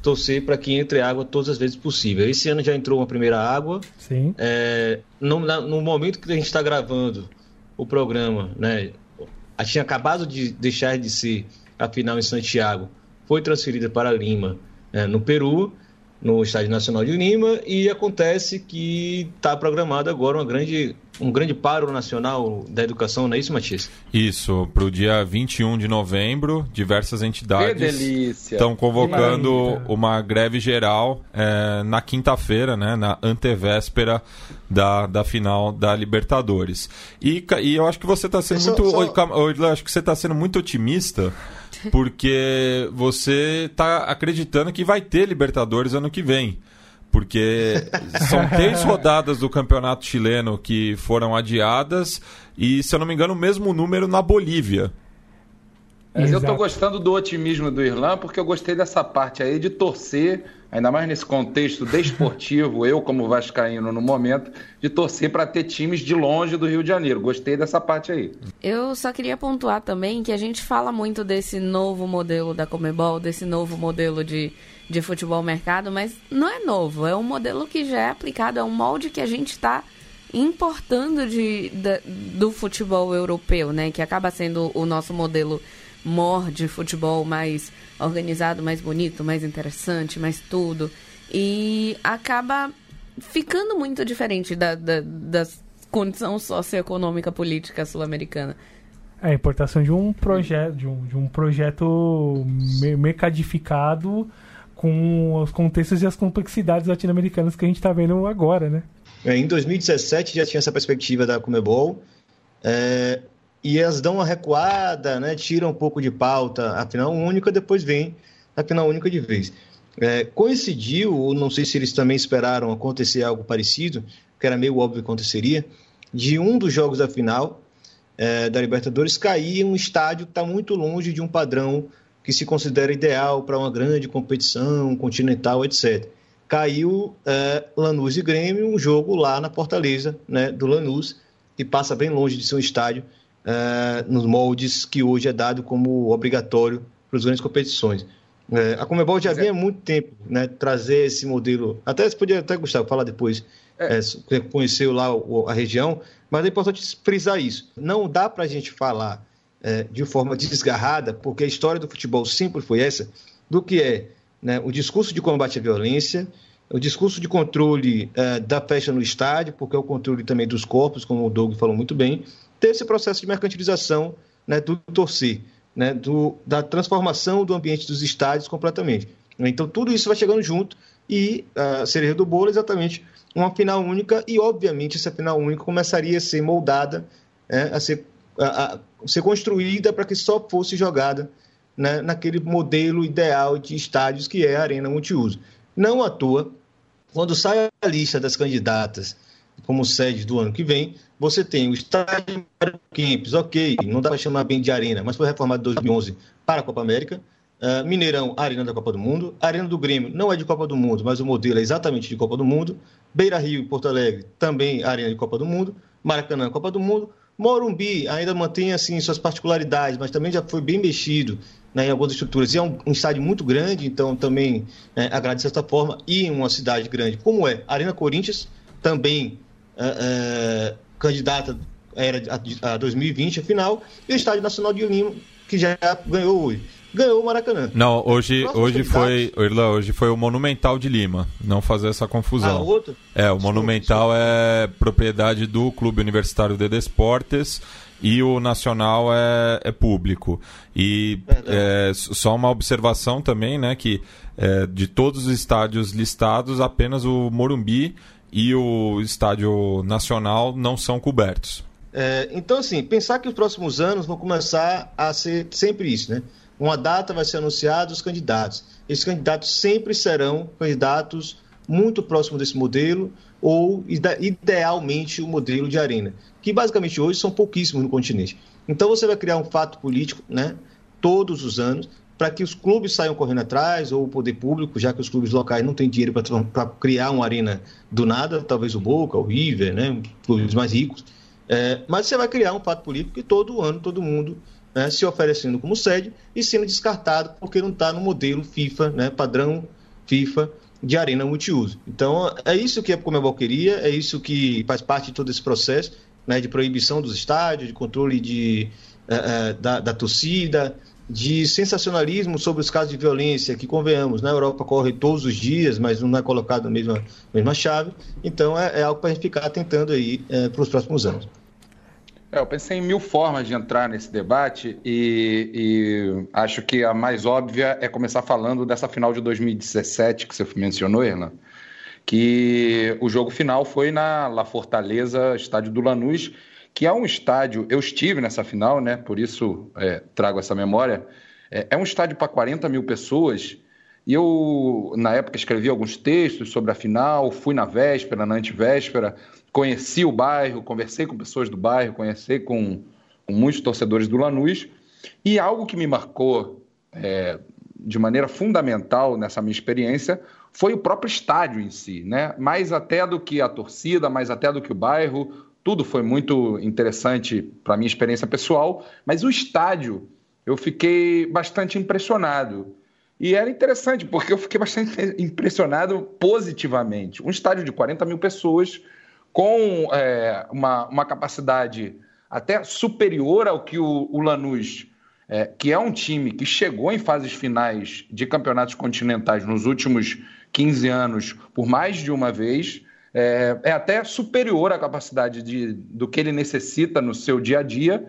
torcer para que entre água todas as vezes possível. Esse ano já entrou uma primeira água. Sim. É, no, no momento que a gente está gravando o programa, né, tinha acabado de deixar de ser a final em Santiago, foi transferida para Lima é, no Peru, no Estádio Nacional de Lima, e acontece que está programado agora uma grande, um grande paro nacional da educação, não é isso, Matias? Isso, para o dia 21 de novembro, diversas entidades estão convocando uma greve geral é, na quinta-feira, né, na antevéspera da, da final da Libertadores. E, e eu acho que você está sendo muito. Só... Eu acho que você está sendo muito otimista porque você está acreditando que vai ter Libertadores ano que vem. Porque são três rodadas do campeonato chileno que foram adiadas e, se eu não me engano, o mesmo número na Bolívia. Mas Exato. eu estou gostando do otimismo do Irlã, porque eu gostei dessa parte aí de torcer, ainda mais nesse contexto desportivo, eu como vascaíno no momento, de torcer para ter times de longe do Rio de Janeiro. Gostei dessa parte aí. Eu só queria pontuar também que a gente fala muito desse novo modelo da Comebol, desse novo modelo de, de futebol mercado, mas não é novo, é um modelo que já é aplicado, é um molde que a gente está importando de, de, do futebol europeu, né? Que acaba sendo o nosso modelo mor de futebol mais organizado, mais bonito, mais interessante, mais tudo. E acaba ficando muito diferente da, da, da condição socioeconômica política sul-americana. É a importação de um projeto, de um, de um projeto mercadificado com os contextos e as complexidades latino-americanas que a gente está vendo agora, né? É, em 2017 já tinha essa perspectiva da Comebol. É, e elas dão uma recuada, né, tiram um pouco de pauta a final única, depois vem a final única de vez. É, coincidiu, não sei se eles também esperaram acontecer algo parecido, que era meio óbvio que aconteceria, de um dos jogos da final é, da Libertadores cair em um estádio que está muito longe de um padrão que se considera ideal para uma grande competição continental, etc. Caiu é, Lanús e Grêmio, um jogo lá na Fortaleza né, do Lanús, que passa bem longe de ser um estádio uh, nos moldes que hoje é dado como obrigatório para as grandes competições. Uh, a Comebol já vinha há muito tempo né, trazer esse modelo. Até você podia até Gustavo falar depois, é. é, conheceu lá a região, mas é importante frisar isso. Não dá para a gente falar é, de forma desgarrada, porque a história do futebol sempre foi essa, do que é né, o discurso de combate à violência, o discurso de controle é, da festa no estádio, porque é o controle também dos corpos, como o Doug falou muito bem, ter esse processo de mercantilização né, do torcer, né, do, da transformação do ambiente dos estádios completamente. Então, tudo isso vai chegando junto e a cereja do bolo é exatamente uma final única e, obviamente, essa final única começaria a ser moldada, né, a, ser, a, a ser construída para que só fosse jogada né, naquele modelo ideal de estádios que é a Arena Multiuso. Não à toa, quando sai a lista das candidatas como sede do ano que vem, você tem o estádio Campos, ok, não dá para chamar bem de arena, mas foi reformado em 2011 para a Copa América. Uh, Mineirão, Arena da Copa do Mundo. Arena do Grêmio não é de Copa do Mundo, mas o modelo é exatamente de Copa do Mundo. Beira Rio Porto Alegre, também Arena de Copa do Mundo. Maracanã, Copa do Mundo. Morumbi ainda mantém assim suas particularidades, mas também já foi bem mexido né, em algumas estruturas. E é um, um estádio muito grande, então também né, agrade de certa forma. E em uma cidade grande como é Arena Corinthians, também uh, uh, candidata era a 2020, a final, e o Estádio Nacional de Lima, que já ganhou hoje. Ganhou o Maracanã. Não, hoje, hoje foi. Hoje foi o Monumental de Lima. Não fazer essa confusão. Ah, outro? É, o Monumental é propriedade do Clube Universitário de Desportes e o Nacional é, é público. E é, só uma observação também, né, que é, de todos os estádios listados, apenas o Morumbi e o estádio nacional não são cobertos. É, então, assim, pensar que os próximos anos vão começar a ser sempre isso, né? Uma data vai ser anunciada os candidatos. Esses candidatos sempre serão candidatos muito próximos desse modelo ou idealmente o modelo de arena, que basicamente hoje são pouquíssimos no continente. Então você vai criar um fato político, né? Todos os anos, para que os clubes saiam correndo atrás, ou o poder público, já que os clubes locais não têm dinheiro para criar uma arena do nada, talvez o Boca, o River, né, clubes mais ricos. É, mas você vai criar um fato político que todo ano todo mundo né, se oferecendo como sede e sendo descartado porque não está no modelo FIFA, né, padrão FIFA de arena multiuso. Então é isso que a Comebol queria, é isso que faz parte de todo esse processo né, de proibição dos estádios, de controle de, é, é da, da torcida, de sensacionalismo sobre os casos de violência que, convenhamos, na Europa corre todos os dias, mas não é colocado na mesma, mesma chave. Então, é, é algo para a gente ficar tentando aí é, para os próximos anos. É, eu pensei em mil formas de entrar nesse debate e, e, acho que a mais óbvia é começar falando dessa final de 2017 que você mencionou, Erlan, que o jogo final foi na La Fortaleza, estádio do Lanús, que é um estádio, eu estive nessa final, né? Por isso é, trago essa memória. É, é um estádio para 40 mil pessoas. E eu, na época, escrevi alguns textos sobre a final, fui na véspera, na antivéspera, conheci o bairro, conversei com pessoas do bairro, conheci com, com muitos torcedores do Lanús. E algo que me marcou é, de maneira fundamental nessa minha experiência foi o próprio estádio em si, né? Mais até do que a torcida, mais até do que o bairro, tudo foi muito interessante para minha experiência pessoal, mas o estádio eu fiquei bastante impressionado. E era interessante, porque eu fiquei bastante impressionado positivamente. Um estádio de 40 mil pessoas, com é, uma, uma capacidade até superior ao que o, o Lanús, é, que é um time que chegou em fases finais de campeonatos continentais nos últimos 15 anos por mais de uma vez, é, é até superior à capacidade de, do que ele necessita no seu dia a dia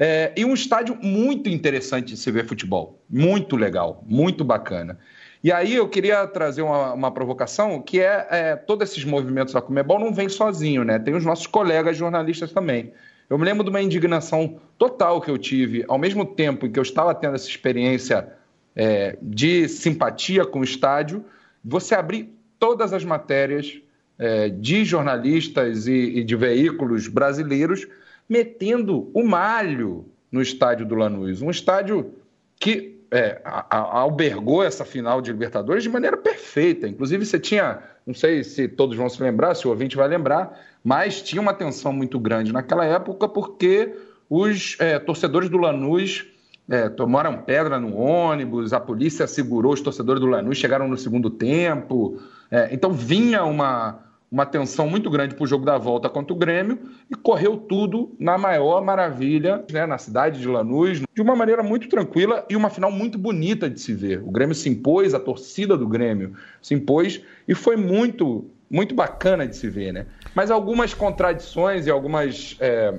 é, e um estádio muito interessante de se ver futebol. Muito legal, muito bacana. E aí eu queria trazer uma, uma provocação, que é, é, todos esses movimentos da Comebol não vêm sozinho, né? Tem os nossos colegas jornalistas também. Eu me lembro de uma indignação total que eu tive, ao mesmo tempo em que eu estava tendo essa experiência é, de simpatia com o estádio, você abrir todas as matérias é, de jornalistas e, e de veículos brasileiros metendo o malho no estádio do Lanús. Um estádio que é, a, a, albergou essa final de Libertadores de maneira perfeita. Inclusive, você tinha, não sei se todos vão se lembrar, se o ouvinte vai lembrar, mas tinha uma tensão muito grande naquela época porque os é, torcedores do Lanús é, tomaram pedra no ônibus, a polícia segurou os torcedores do Lanús, chegaram no segundo tempo. É, então vinha uma, uma tensão muito grande para o jogo da volta contra o Grêmio e correu tudo na maior maravilha, né, na cidade de Lanús, de uma maneira muito tranquila e uma final muito bonita de se ver. O Grêmio se impôs, a torcida do Grêmio se impôs e foi muito, muito bacana de se ver, né? Mas algumas contradições e algumas, é,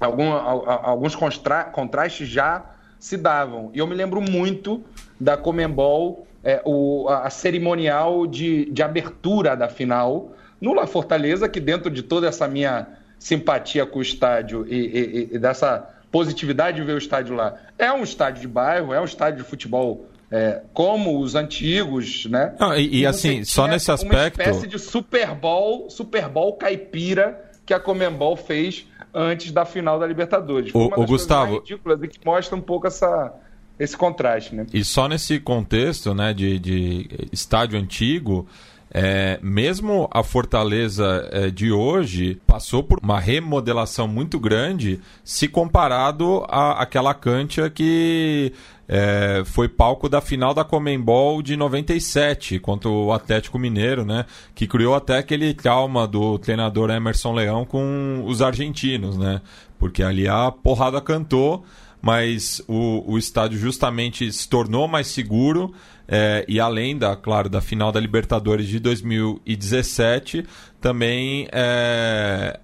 algum, alguns contra, contrastes já se davam. E eu me lembro muito da Comembol é, o, a cerimonial de, de abertura da final no La Fortaleza, que dentro de toda essa minha simpatia com o estádio e, e, e, dessa positividade de ver o estádio lá, é um estádio de bairro, é um estádio de futebol é, como os antigos, né? Não, e, e assim, só nesse aspecto... Uma espécie de Super Bowl, Super Bowl caipira que a Comembol fez antes da final da Libertadores. Foi o, o Gustavo... ridículas e que mostra um pouco essa esse contraste, né? E só nesse contexto, né, de, de estádio antigo, é, mesmo a Fortaleza é, de hoje passou por uma remodelação muito grande se comparado àquela Cantia que é, foi palco da final da Comembol de 97 contra o Atlético Mineiro, né? Que criou até aquele trauma do treinador Emerson Leão com os argentinos, né? Porque ali a porrada cantou mas o, o estádio justamente se tornou mais seguro é, e além da, claro, da final da Libertadores de 2017, também é,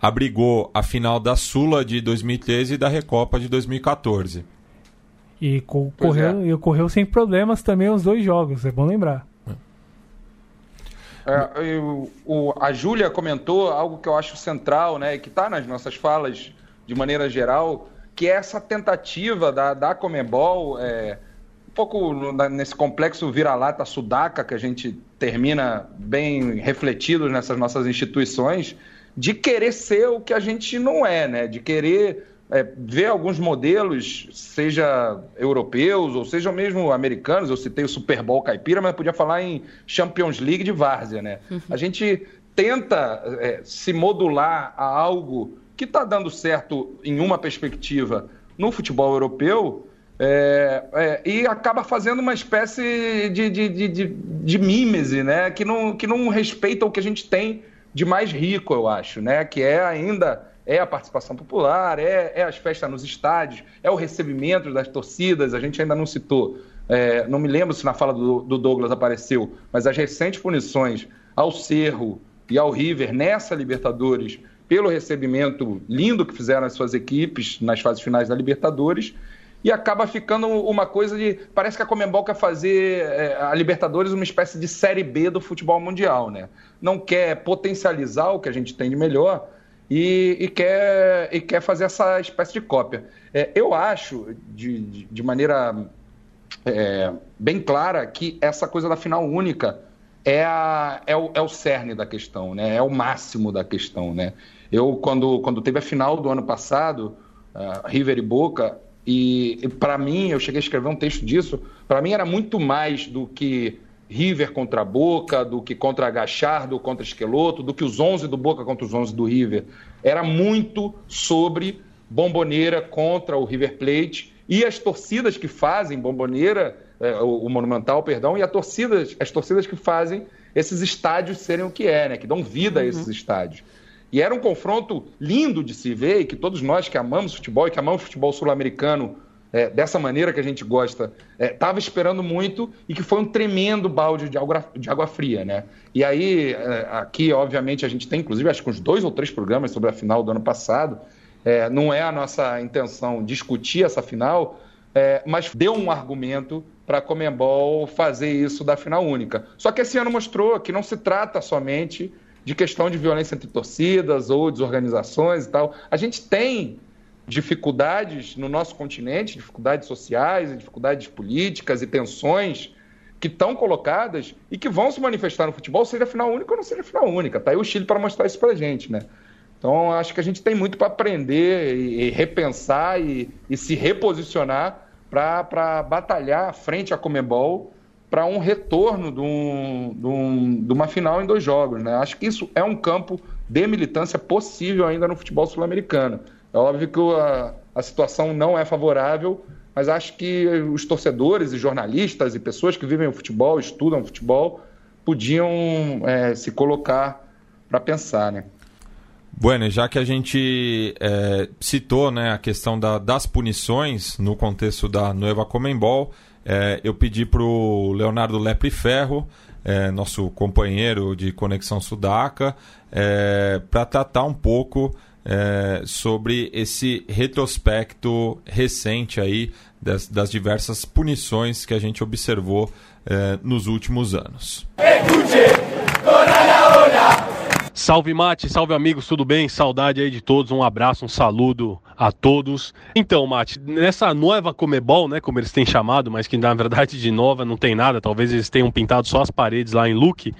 abrigou a final da Sula de 2013 e da Recopa de 2014. E correu, é. ocorreu sem problemas também os dois jogos, é bom lembrar. É, eu, o, a Júlia comentou algo que eu acho central, né, que está nas nossas falas de maneira geral, que é essa tentativa da, da Comembol, é, um pouco nesse complexo vira-lata sudaca que a gente termina bem refletidos nessas nossas instituições, de querer ser o que a gente não é, né? De querer é, ver alguns modelos, seja europeus ou seja mesmo americanos. Eu citei o Super Bowl caipira, mas podia falar em Champions League de várzea, né? Uhum. A gente tenta é, se modular a algo que está dando certo em uma perspectiva no futebol europeu é, é, e acaba fazendo uma espécie de, de, de, de, de mímese, né? Que não, que não respeita o que a gente tem de mais rico, eu acho, né? Que é ainda é a participação popular, é, é as festas nos estádios, é o recebimento das torcidas, a gente ainda não citou. É, não me lembro se na fala do, do, Douglas apareceu, mas as recentes punições ao Cerro e ao River nessa Libertadores pelo recebimento lindo que fizeram as suas equipes nas fases finais da Libertadores. E acaba ficando uma coisa de. Parece que a Comembol quer fazer é, a Libertadores uma espécie de série B do futebol mundial, né? Não quer potencializar o que a gente tem de melhor e, e quer, e quer fazer essa espécie de cópia. É, eu acho, de, de maneira é, bem clara, que essa coisa da final única é, a, é, o, é o cerne da questão, né? É o máximo da questão, né? Eu, quando, quando teve a final do ano passado, uh, River e Boca, E, e para mim, eu cheguei a escrever um texto disso, para mim era muito mais do que River contra Boca, do que contra Gachardo contra Esqueloto, do que os 11 do Boca contra os 11 do River. Era muito sobre Bomboneira contra o River Plate e as torcidas que fazem Bomboneira, é, o, o, Monumental, perdão, e torcidas, as torcidas que fazem esses estádios serem o que é, né? Que dão vida uhum. a esses estádios. E era um confronto lindo de se ver e que todos nós que amamos futebol e que amamos futebol sul-americano é, dessa maneira que a gente gosta, estava é, esperando muito e que foi um tremendo balde de água, de água fria, né? E aí, é, aqui, obviamente, a gente tem, inclusive, acho que uns dois ou três programas sobre a final do ano passado. É, não é a nossa intenção discutir essa final, é, mas deu um argumento para a Comembol fazer isso da final única. Só que esse ano mostrou que não se trata somente de questão de violência entre torcidas ou desorganizações e tal. A gente tem dificuldades no nosso continente, dificuldades sociais, dificuldades políticas e tensões que estão colocadas e que vão se manifestar no futebol, seja final única ou não seja final única. Está aí o Chile para mostrar isso para a gente, né? Então, acho que a gente tem muito para aprender e, repensar e, e, se reposicionar para batalhar frente à Comebol para um retorno de, um, de, um, de, uma final em dois jogos. Né? Acho que isso é um campo de militância possível ainda no futebol sul-americano. É óbvio que a, a situação não é favorável, mas acho que os torcedores e jornalistas e pessoas que vivem o futebol, estudam o futebol, podiam é, se colocar para pensar, né? Bueno, já que a gente é, citou né, a questão da, das punições no contexto da Nueva Comembol, é, eu pedi para o Leonardo Lepre Ferro, é, nosso companheiro de Conexão Sudaca, é, para tratar um pouco é, sobre esse retrospecto recente aí das, das, diversas punições que a gente observou é, nos últimos anos. Salve Mate, salve amigos, tudo bem? Saudade aí de todos, um abraço, um saludo a todos. Então, Mate, nessa nova Comebol, né, como eles têm chamado, mas que na verdade de nova não tem nada, talvez eles tenham pintado só as paredes lá em Luque,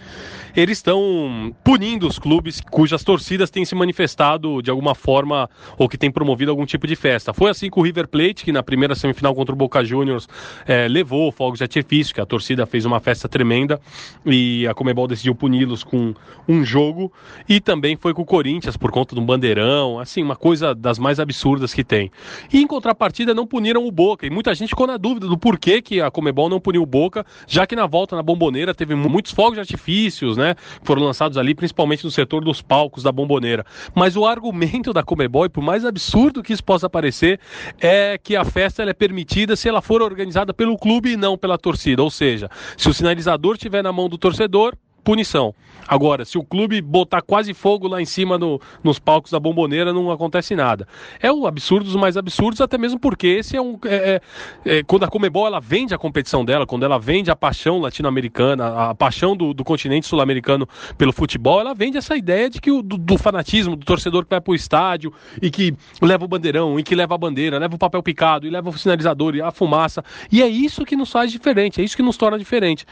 eles estão punindo os clubes cujas torcidas têm se manifestado de alguma forma ou que têm promovido algum tipo de festa. Foi assim com o River Plate, que na primeira semifinal contra o Boca Juniors é, levou fogos de artifício, que a torcida fez uma festa tremenda e a Comebol decidiu puni-los com um jogo. E também foi com o Corinthians por conta de um bandeirão, assim, uma coisa das mais absurdas que tem. E em contrapartida não puniram o Boca. E muita gente ficou na dúvida do porquê que a Comebol não puniu o Boca, já que na volta na Bomboneira teve muitos fogos de artifícios, né? Que foram lançados ali, principalmente no setor dos palcos da Bomboneira. Mas o argumento da Comebol, por mais absurdo que isso possa parecer, é que a festa é permitida se ela for organizada pelo clube e não pela torcida. Ou seja, se o sinalizador estiver na mão do torcedor, punição. Agora, se o clube botar quase fogo lá em cima no, nos palcos da bomboneira, não acontece nada. É o absurdo dos mais absurdos, até mesmo porque esse é um. É, é, é quando a Comebol ela vende a competição dela, quando ela vende a paixão latino-americana, a paixão do, do continente sul-americano pelo futebol, ela vende essa ideia de que o, do, do, fanatismo, do torcedor que vai pro estádio e que leva o bandeirão, e que leva a bandeira, leva o papel picado, e leva o sinalizador, e a fumaça. E é isso que nos faz diferente, é isso que nos torna diferente.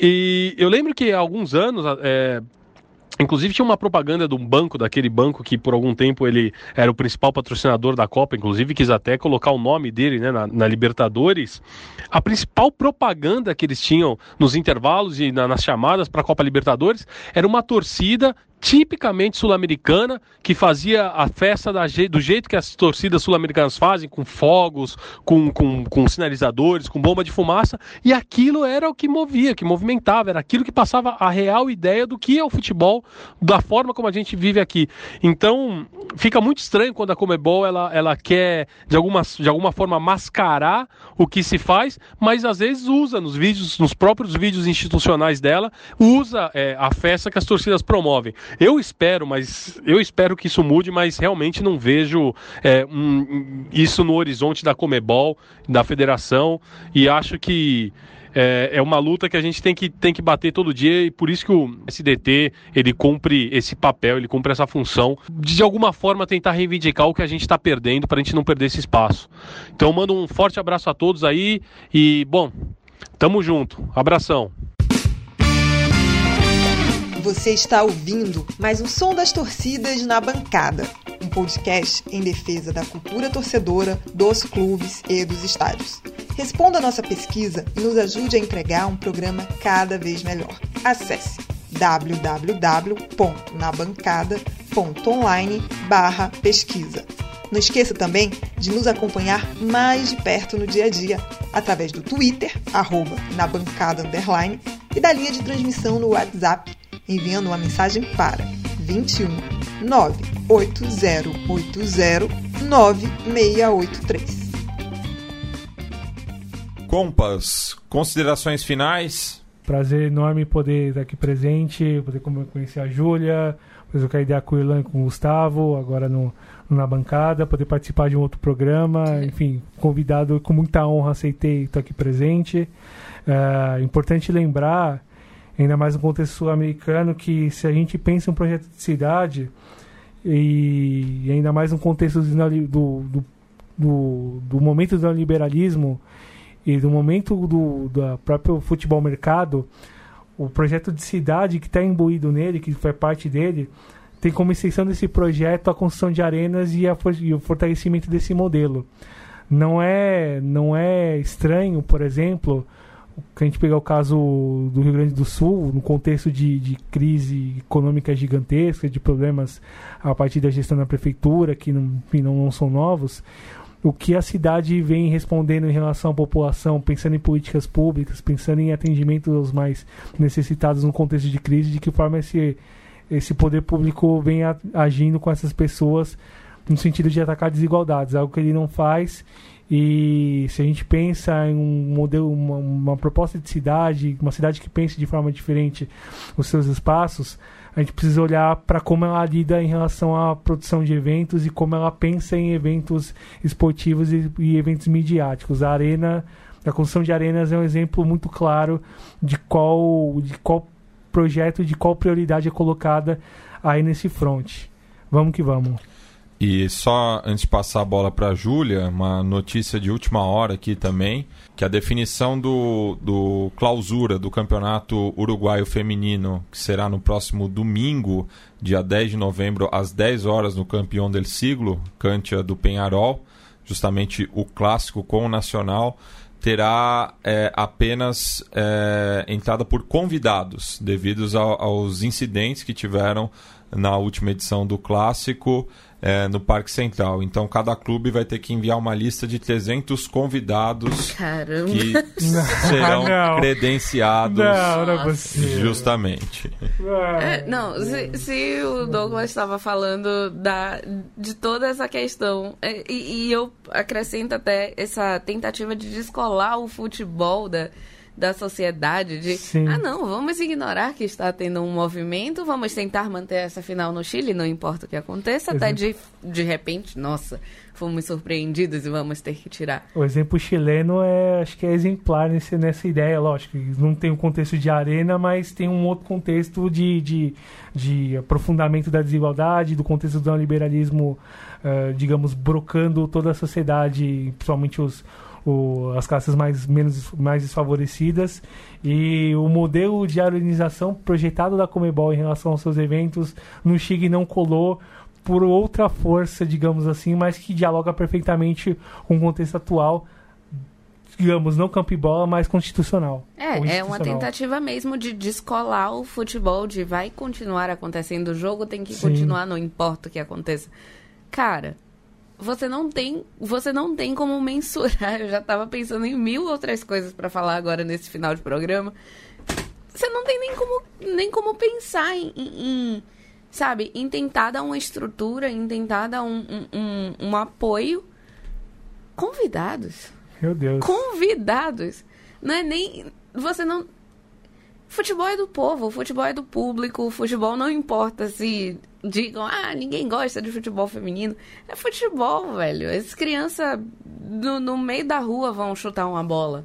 E eu lembro que há alguns anos. É, Inclusive tinha uma propaganda de um banco, daquele banco que por algum tempo ele era o principal patrocinador da Copa, inclusive quis até colocar o nome dele né, na, na Libertadores. A principal propaganda que eles tinham nos intervalos e na, nas chamadas para a Copa Libertadores era uma torcida tipicamente sul-americana, que fazia a festa da, do jeito que as torcidas sul-americanas fazem, com fogos, com, com, com, sinalizadores, com bomba de fumaça, e aquilo era o que movia, que movimentava, era aquilo que passava a real ideia do que é o futebol, da forma como a gente vive aqui. Então, fica muito estranho quando a Comebol ela, ela quer, de alguma, de alguma forma, mascarar o que se faz, mas às vezes usa nos vídeos, nos próprios vídeos institucionais dela, usa é, a festa que as torcidas promovem. Eu espero, mas eu espero que isso mude, mas realmente não vejo é, um, isso no horizonte da Comebol, da federação, e acho que é, é, uma luta que a gente tem que, tem que bater todo dia e por isso que o SDT ele cumpre esse papel, ele cumpre essa função de, de alguma forma tentar reivindicar o que a gente está perdendo para a gente não perder esse espaço. Então mando um forte abraço a todos aí e bom, tamo junto, abração. Você está ouvindo mais um som das torcidas na bancada, um podcast em defesa da cultura torcedora, dos clubes e dos estádios. Responda a nossa pesquisa e nos ajude a entregar um programa cada vez melhor. Acesse www.nabancada.online/pesquisa. Não esqueça também de nos acompanhar mais de perto no dia a dia, através do Twitter, arroba, na bancada underline, e da linha de transmissão no WhatsApp, enviando uma mensagem para 21 98080 9683. Compas, considerações finais? Prazer enorme poder estar aqui presente, poder conhecer a Júlia, poder trocar ideia com o Irlan e com o Gustavo, agora no, na bancada, poder participar de um outro programa, enfim, convidado com muita honra, aceitei estar aqui presente. É importante lembrar, ainda mais no contexto sul-americano, que se a gente pensa em um projeto de cidade, e, ainda mais no contexto do, do, do, do momento do neoliberalismo, e do momento do, do próprio futebol mercado, o projeto de cidade que está imbuído nele, que faz parte dele, tem como extensão desse projeto a construção de arenas e, a, e o fortalecimento desse modelo. Não é, não é estranho, por exemplo, que a gente pegar o caso do Rio Grande do Sul, no contexto de, de crise econômica gigantesca, de problemas a partir da gestão da prefeitura, que não, não, não são novos, o que a cidade vem respondendo em relação à população, pensando em políticas públicas, pensando em atendimento aos mais necessitados no contexto de crise, de que forma esse, esse poder público vem agindo com essas pessoas no sentido de atacar desigualdades, algo que ele não faz. E se a gente pensa em um modelo, uma, uma proposta de cidade, uma cidade que pense de forma diferente os seus espaços, a gente precisa olhar para como ela lida em relação à produção de eventos e como ela pensa em eventos esportivos e, e eventos midiáticos. A arena, a construção de arenas é um exemplo muito claro de qual, de qual projeto, de qual prioridade é colocada aí nesse front. Vamos que vamos. E só antes de passar a bola para a Júlia, uma notícia de última hora aqui também, que a definição do, do clausura do Campeonato Uruguaio Feminino, que será no próximo domingo, dia 10 de novembro, às 10 horas, no Campeão del Siglo, Cantia do Penharol, justamente o clássico com o Nacional, terá é, apenas é, entrada por convidados, devido ao, aos incidentes que tiveram na última edição do clássico é, no Parque Central. Então, cada clube vai ter que enviar uma lista de 300 convidados Caramba. que serão Não. credenciados Não, não é possível. justamente. É, não, se, se o Douglas estava falando da, de toda essa questão, é, e, e eu acrescento até essa tentativa de descolar o futebol da, da sociedade, de, Sim. ah não, vamos ignorar que está tendo um movimento, vamos tentar manter essa final no Chile, não importa o que aconteça, até de, de repente, nossa, fomos surpreendidos e vamos ter que tirar. O exemplo chileno é, acho que é exemplar nesse, nessa ideia, lógico. Não tem um contexto de arena, mas tem um outro contexto de, de, de aprofundamento da desigualdade, do contexto do neoliberalismo, eh, digamos, brocando toda a sociedade, principalmente os, o- as classes mais, menos, mais desfavorecidas. E o modelo de arenização projetado da Comebol em relação aos seus eventos no Chile não colou por outra força, digamos assim, mas que dialoga perfeitamente com o contexto atual, digamos, não campo e bola, mas constitucional. É, é uma tentativa mesmo de descolar o futebol, de vai continuar acontecendo o jogo, tem que Sim. continuar, não importa o que aconteça. Cara, você não tem, você não tem como mensurar. Eu já tava pensando em mil outras coisas pra falar agora nesse final de programa. Você não tem nem como, nem como pensar em, em- sabe, em tentar dar uma estrutura, em tentar dar um, um, um- um apoio. Convidados Meu Deus. convidados. Não é nem. Você não. Futebol é do povo, futebol é do público, futebol não importa se digam, ah, ninguém gosta de futebol feminino. É futebol, velho. As crianças no, no meio da rua vão chutar uma bola.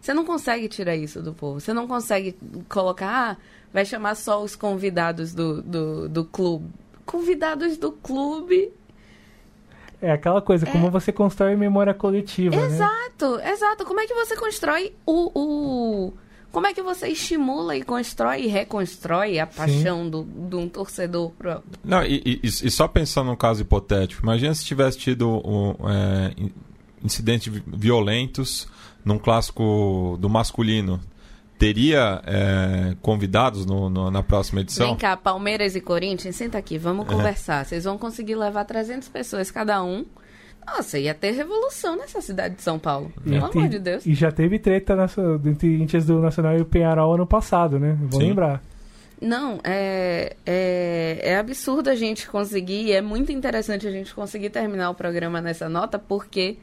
Você não consegue tirar isso do povo. Você não consegue colocar, ah, vai chamar só os convidados do, do, do clube. Convidados do clube É aquela coisa, como você constrói memória coletiva, né? Exato, exato. Como é que você constrói o, o- como é que você estimula e constrói e reconstrói a paixão do, de um torcedor? Pro... Não, e, e, e, só pensando num caso hipotético, imagina se tivesse tido um, é, incidentes violentos num clássico do masculino. Teria é, convidados no, no, na próxima edição? Vem cá, Palmeiras e Corinthians, senta aqui, vamos conversar. Vocês vão conseguir levar 300 pessoas cada um nossa, ia ter revolução nessa cidade de São Paulo. Pelo amor de Deus. E já teve treta nessa, entre índices do Nacional e o Penharol ano passado, né? Vou Sim. lembrar. Não, é, é, é absurdo a gente conseguir, e é muito interessante a gente conseguir terminar o programa nessa nota, porque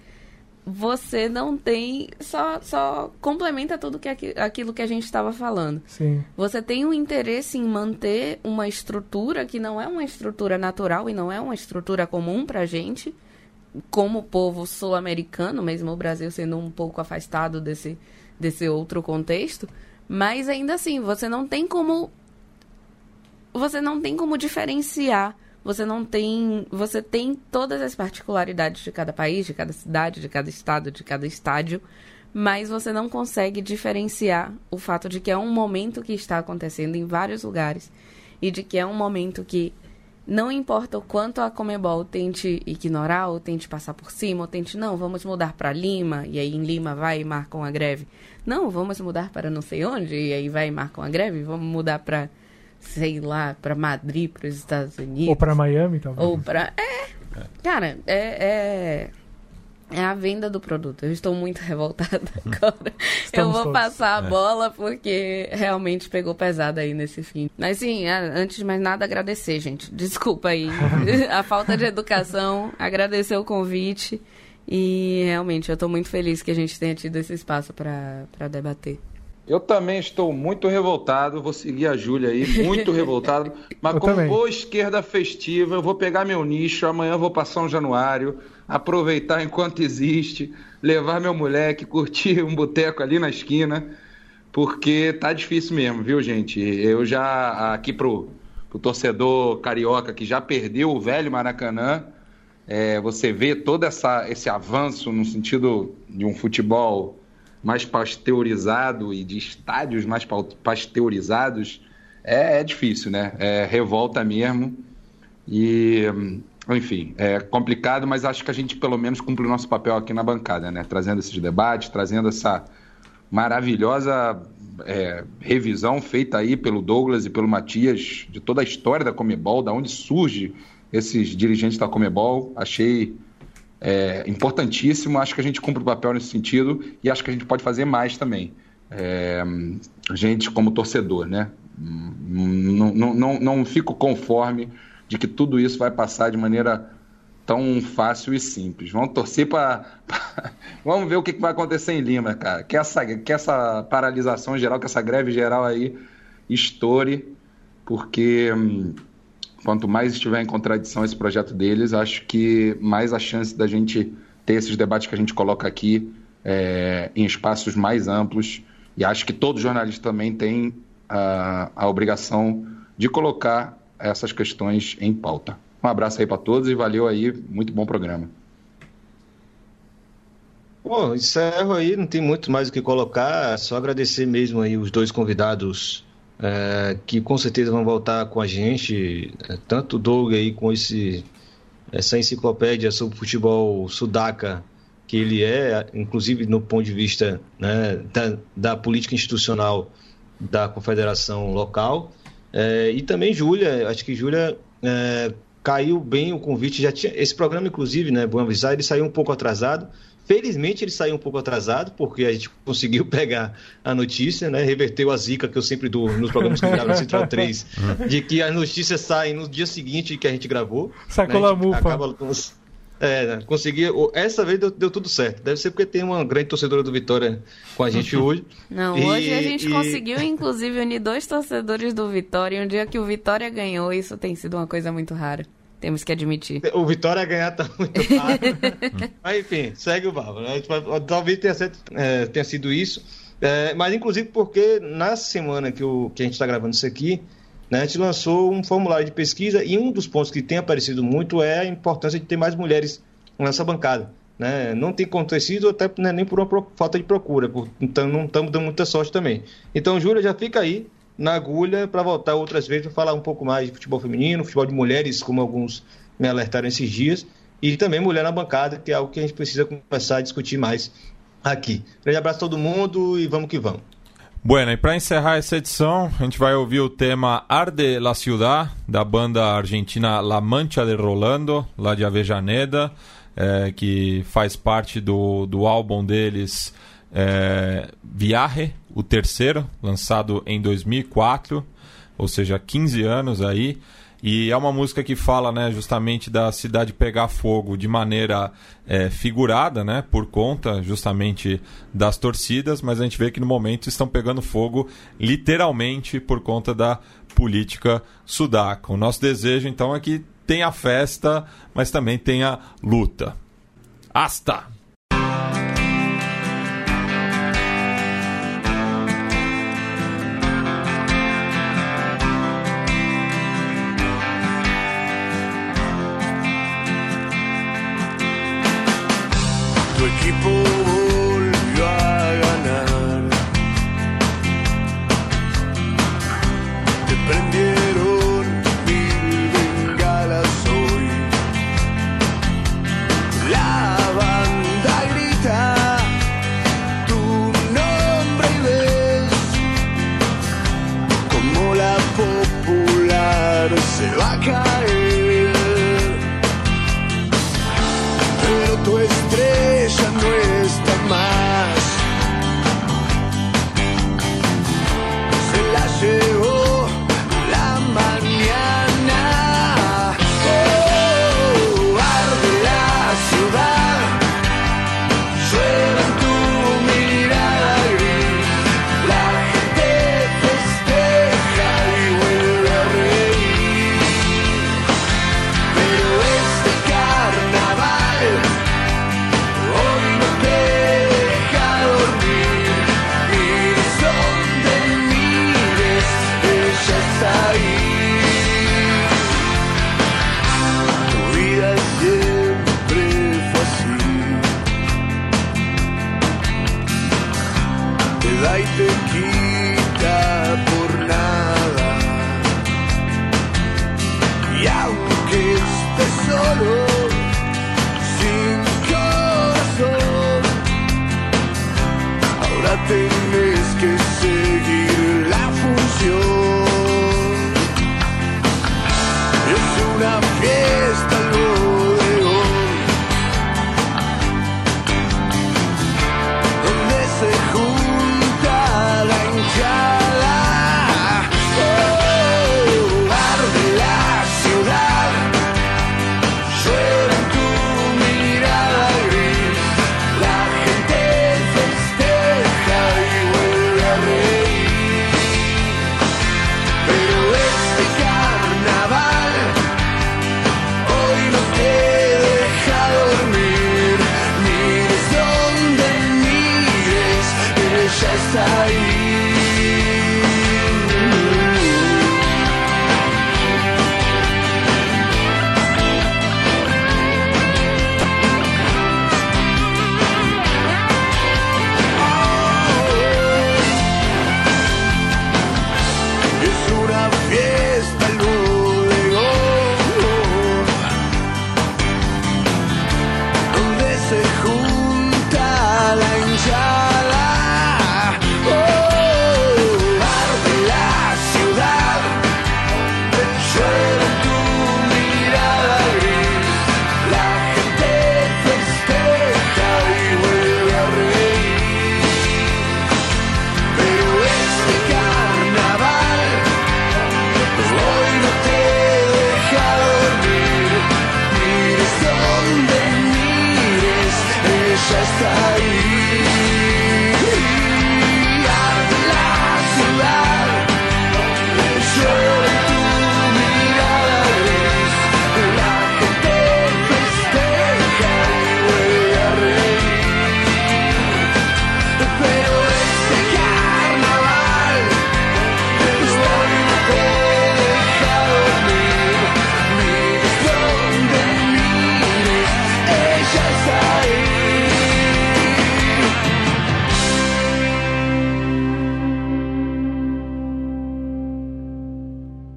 você não tem. Só, só complementa tudo que aquilo que a gente estava falando. Sim. Você tem um interesse em manter uma estrutura que não é uma estrutura natural e não é uma estrutura comum para a gente como povo sul-americano, mesmo o Brasil sendo um pouco afastado desse, desse outro contexto, mas ainda assim, você não tem como você não tem como diferenciar, você não tem, você tem todas as particularidades de cada país, de cada cidade, de cada estado, de cada estádio, mas você não consegue diferenciar o fato de que é um momento que está acontecendo em vários lugares e de que é um momento que não importa o quanto a Comebol tente ignorar, ou tente passar por cima, ou tente, não, vamos mudar para Lima, e aí em Lima vai e marcam a greve. Não, vamos mudar para não sei onde, e aí vai e marcam a greve. Vamos mudar para, sei lá, para Madrid, para os Estados Unidos. Ou para Miami, talvez. Ou para. É. Cara, é, é é a venda do produto. Eu estou muito revoltada agora. eu vou todos. passar a é. bola porque realmente pegou pesado aí nesse fim. Mas sim, antes de mais nada, agradecer, gente. Desculpa aí a falta de educação. Agradecer o convite. E realmente eu estou muito feliz que a gente tenha tido esse espaço para debater. Eu também estou muito revoltado, vou seguir a Júlia aí, muito revoltado. Mas eu como também. boa esquerda festiva, eu vou pegar meu nicho, amanhã eu vou passar um Januário, aproveitar enquanto existe, levar meu moleque, curtir um boteco ali na esquina, porque tá difícil mesmo, viu, gente? Eu já, aqui pro, pro torcedor carioca que já perdeu o velho Maracanã, é, você vê todo essa, esse avanço no sentido de um futebol mais pasteurizado e de estádios mais pasteurizados, é, é difícil, né? É revolta mesmo. E, enfim, é complicado, mas acho que a gente pelo menos cumpre o nosso papel aqui na bancada, né? Trazendo esses debates, trazendo essa maravilhosa é, revisão feita aí pelo Douglas e pelo Matias de toda a história da Comebol, da onde surge esses dirigentes da Comebol. Achei é importantíssimo. Acho que a gente cumpre o papel nesse sentido e acho que a gente pode fazer mais também. É, gente, como torcedor, né? Não, não, não, não fico conforme de que tudo isso vai passar de maneira tão fácil e simples. Vamos torcer para. Vamos ver o que vai acontecer em Lima, cara. Que essa, que essa paralisação geral, que essa greve geral aí estoure, porque. Hum, quanto mais estiver em contradição esse projeto deles, acho que mais a chance da gente ter esses debates que a gente coloca aqui é, em espaços mais amplos. E acho que todo jornalista também tem a, a obrigação de colocar essas questões em pauta. Um abraço aí para todos e valeu aí, muito bom programa. Bom, encerro aí, não tem muito mais o que colocar, só agradecer mesmo aí os dois convidados é, que com certeza vão voltar com a gente, é, tanto o Doug aí com esse, essa enciclopédia sobre futebol sudaca que ele é, inclusive no ponto de vista né, da, da, política institucional da confederação local, é, e também Júlia, acho que Júlia é, caiu bem o convite, já tinha esse programa inclusive, né, bom avisar, ele saiu um pouco atrasado, Felizmente ele saiu um pouco atrasado, porque a gente conseguiu pegar a notícia, né? Reverteu a zica que eu sempre dou nos programas que gravo na Central 3, de que as notícias saem no dia seguinte que a gente gravou. Sacou né? a mufa. Acaba... É, consegui. Essa vez deu, deu, tudo certo. Deve ser porque tem uma grande torcedora do Vitória com a gente hoje. Não, e, hoje a gente e... conseguiu, inclusive, unir dois torcedores do Vitória. E um dia que o Vitória ganhou, isso tem sido uma coisa muito rara. Temos que admitir. O Vitória ganhar tá muito raro. mas enfim, segue o barco. Né? Talvez tenha, sido, é, tenha sido isso. É, mas inclusive porque na semana que, o, que a gente está gravando isso aqui, né, a gente lançou um formulário de pesquisa e um dos pontos que tem aparecido muito é a importância de ter mais mulheres nessa bancada. né? Não tem acontecido até né, nem por uma falta de procura, por, então não estamos dando muita sorte também. Então, Júlia, já fica aí na agulha para voltar outras vezes para falar um pouco mais de futebol feminino, futebol de mulheres, como alguns me alertaram esses dias, e também mulher na bancada, que é algo que a gente precisa começar a discutir mais aqui. Grande abraço a todo mundo e vamos que vamos. Bueno, e para encerrar essa edição, a gente vai ouvir o tema Arde la Ciudad, da banda argentina La Mancha de Rolando, lá de Avejaneda, é, que faz parte do, do álbum deles é, Viaje, o terceiro, lançado em 2004, ou seja, 15 anos aí. E é uma música que fala né, justamente da cidade pegar fogo de maneira é, figurada, né, por conta justamente das torcidas, mas a gente vê que no momento estão pegando fogo literalmente por conta da política sudaca. O nosso desejo então é que tenha festa, mas também tenha luta. Hasta! Está ahí.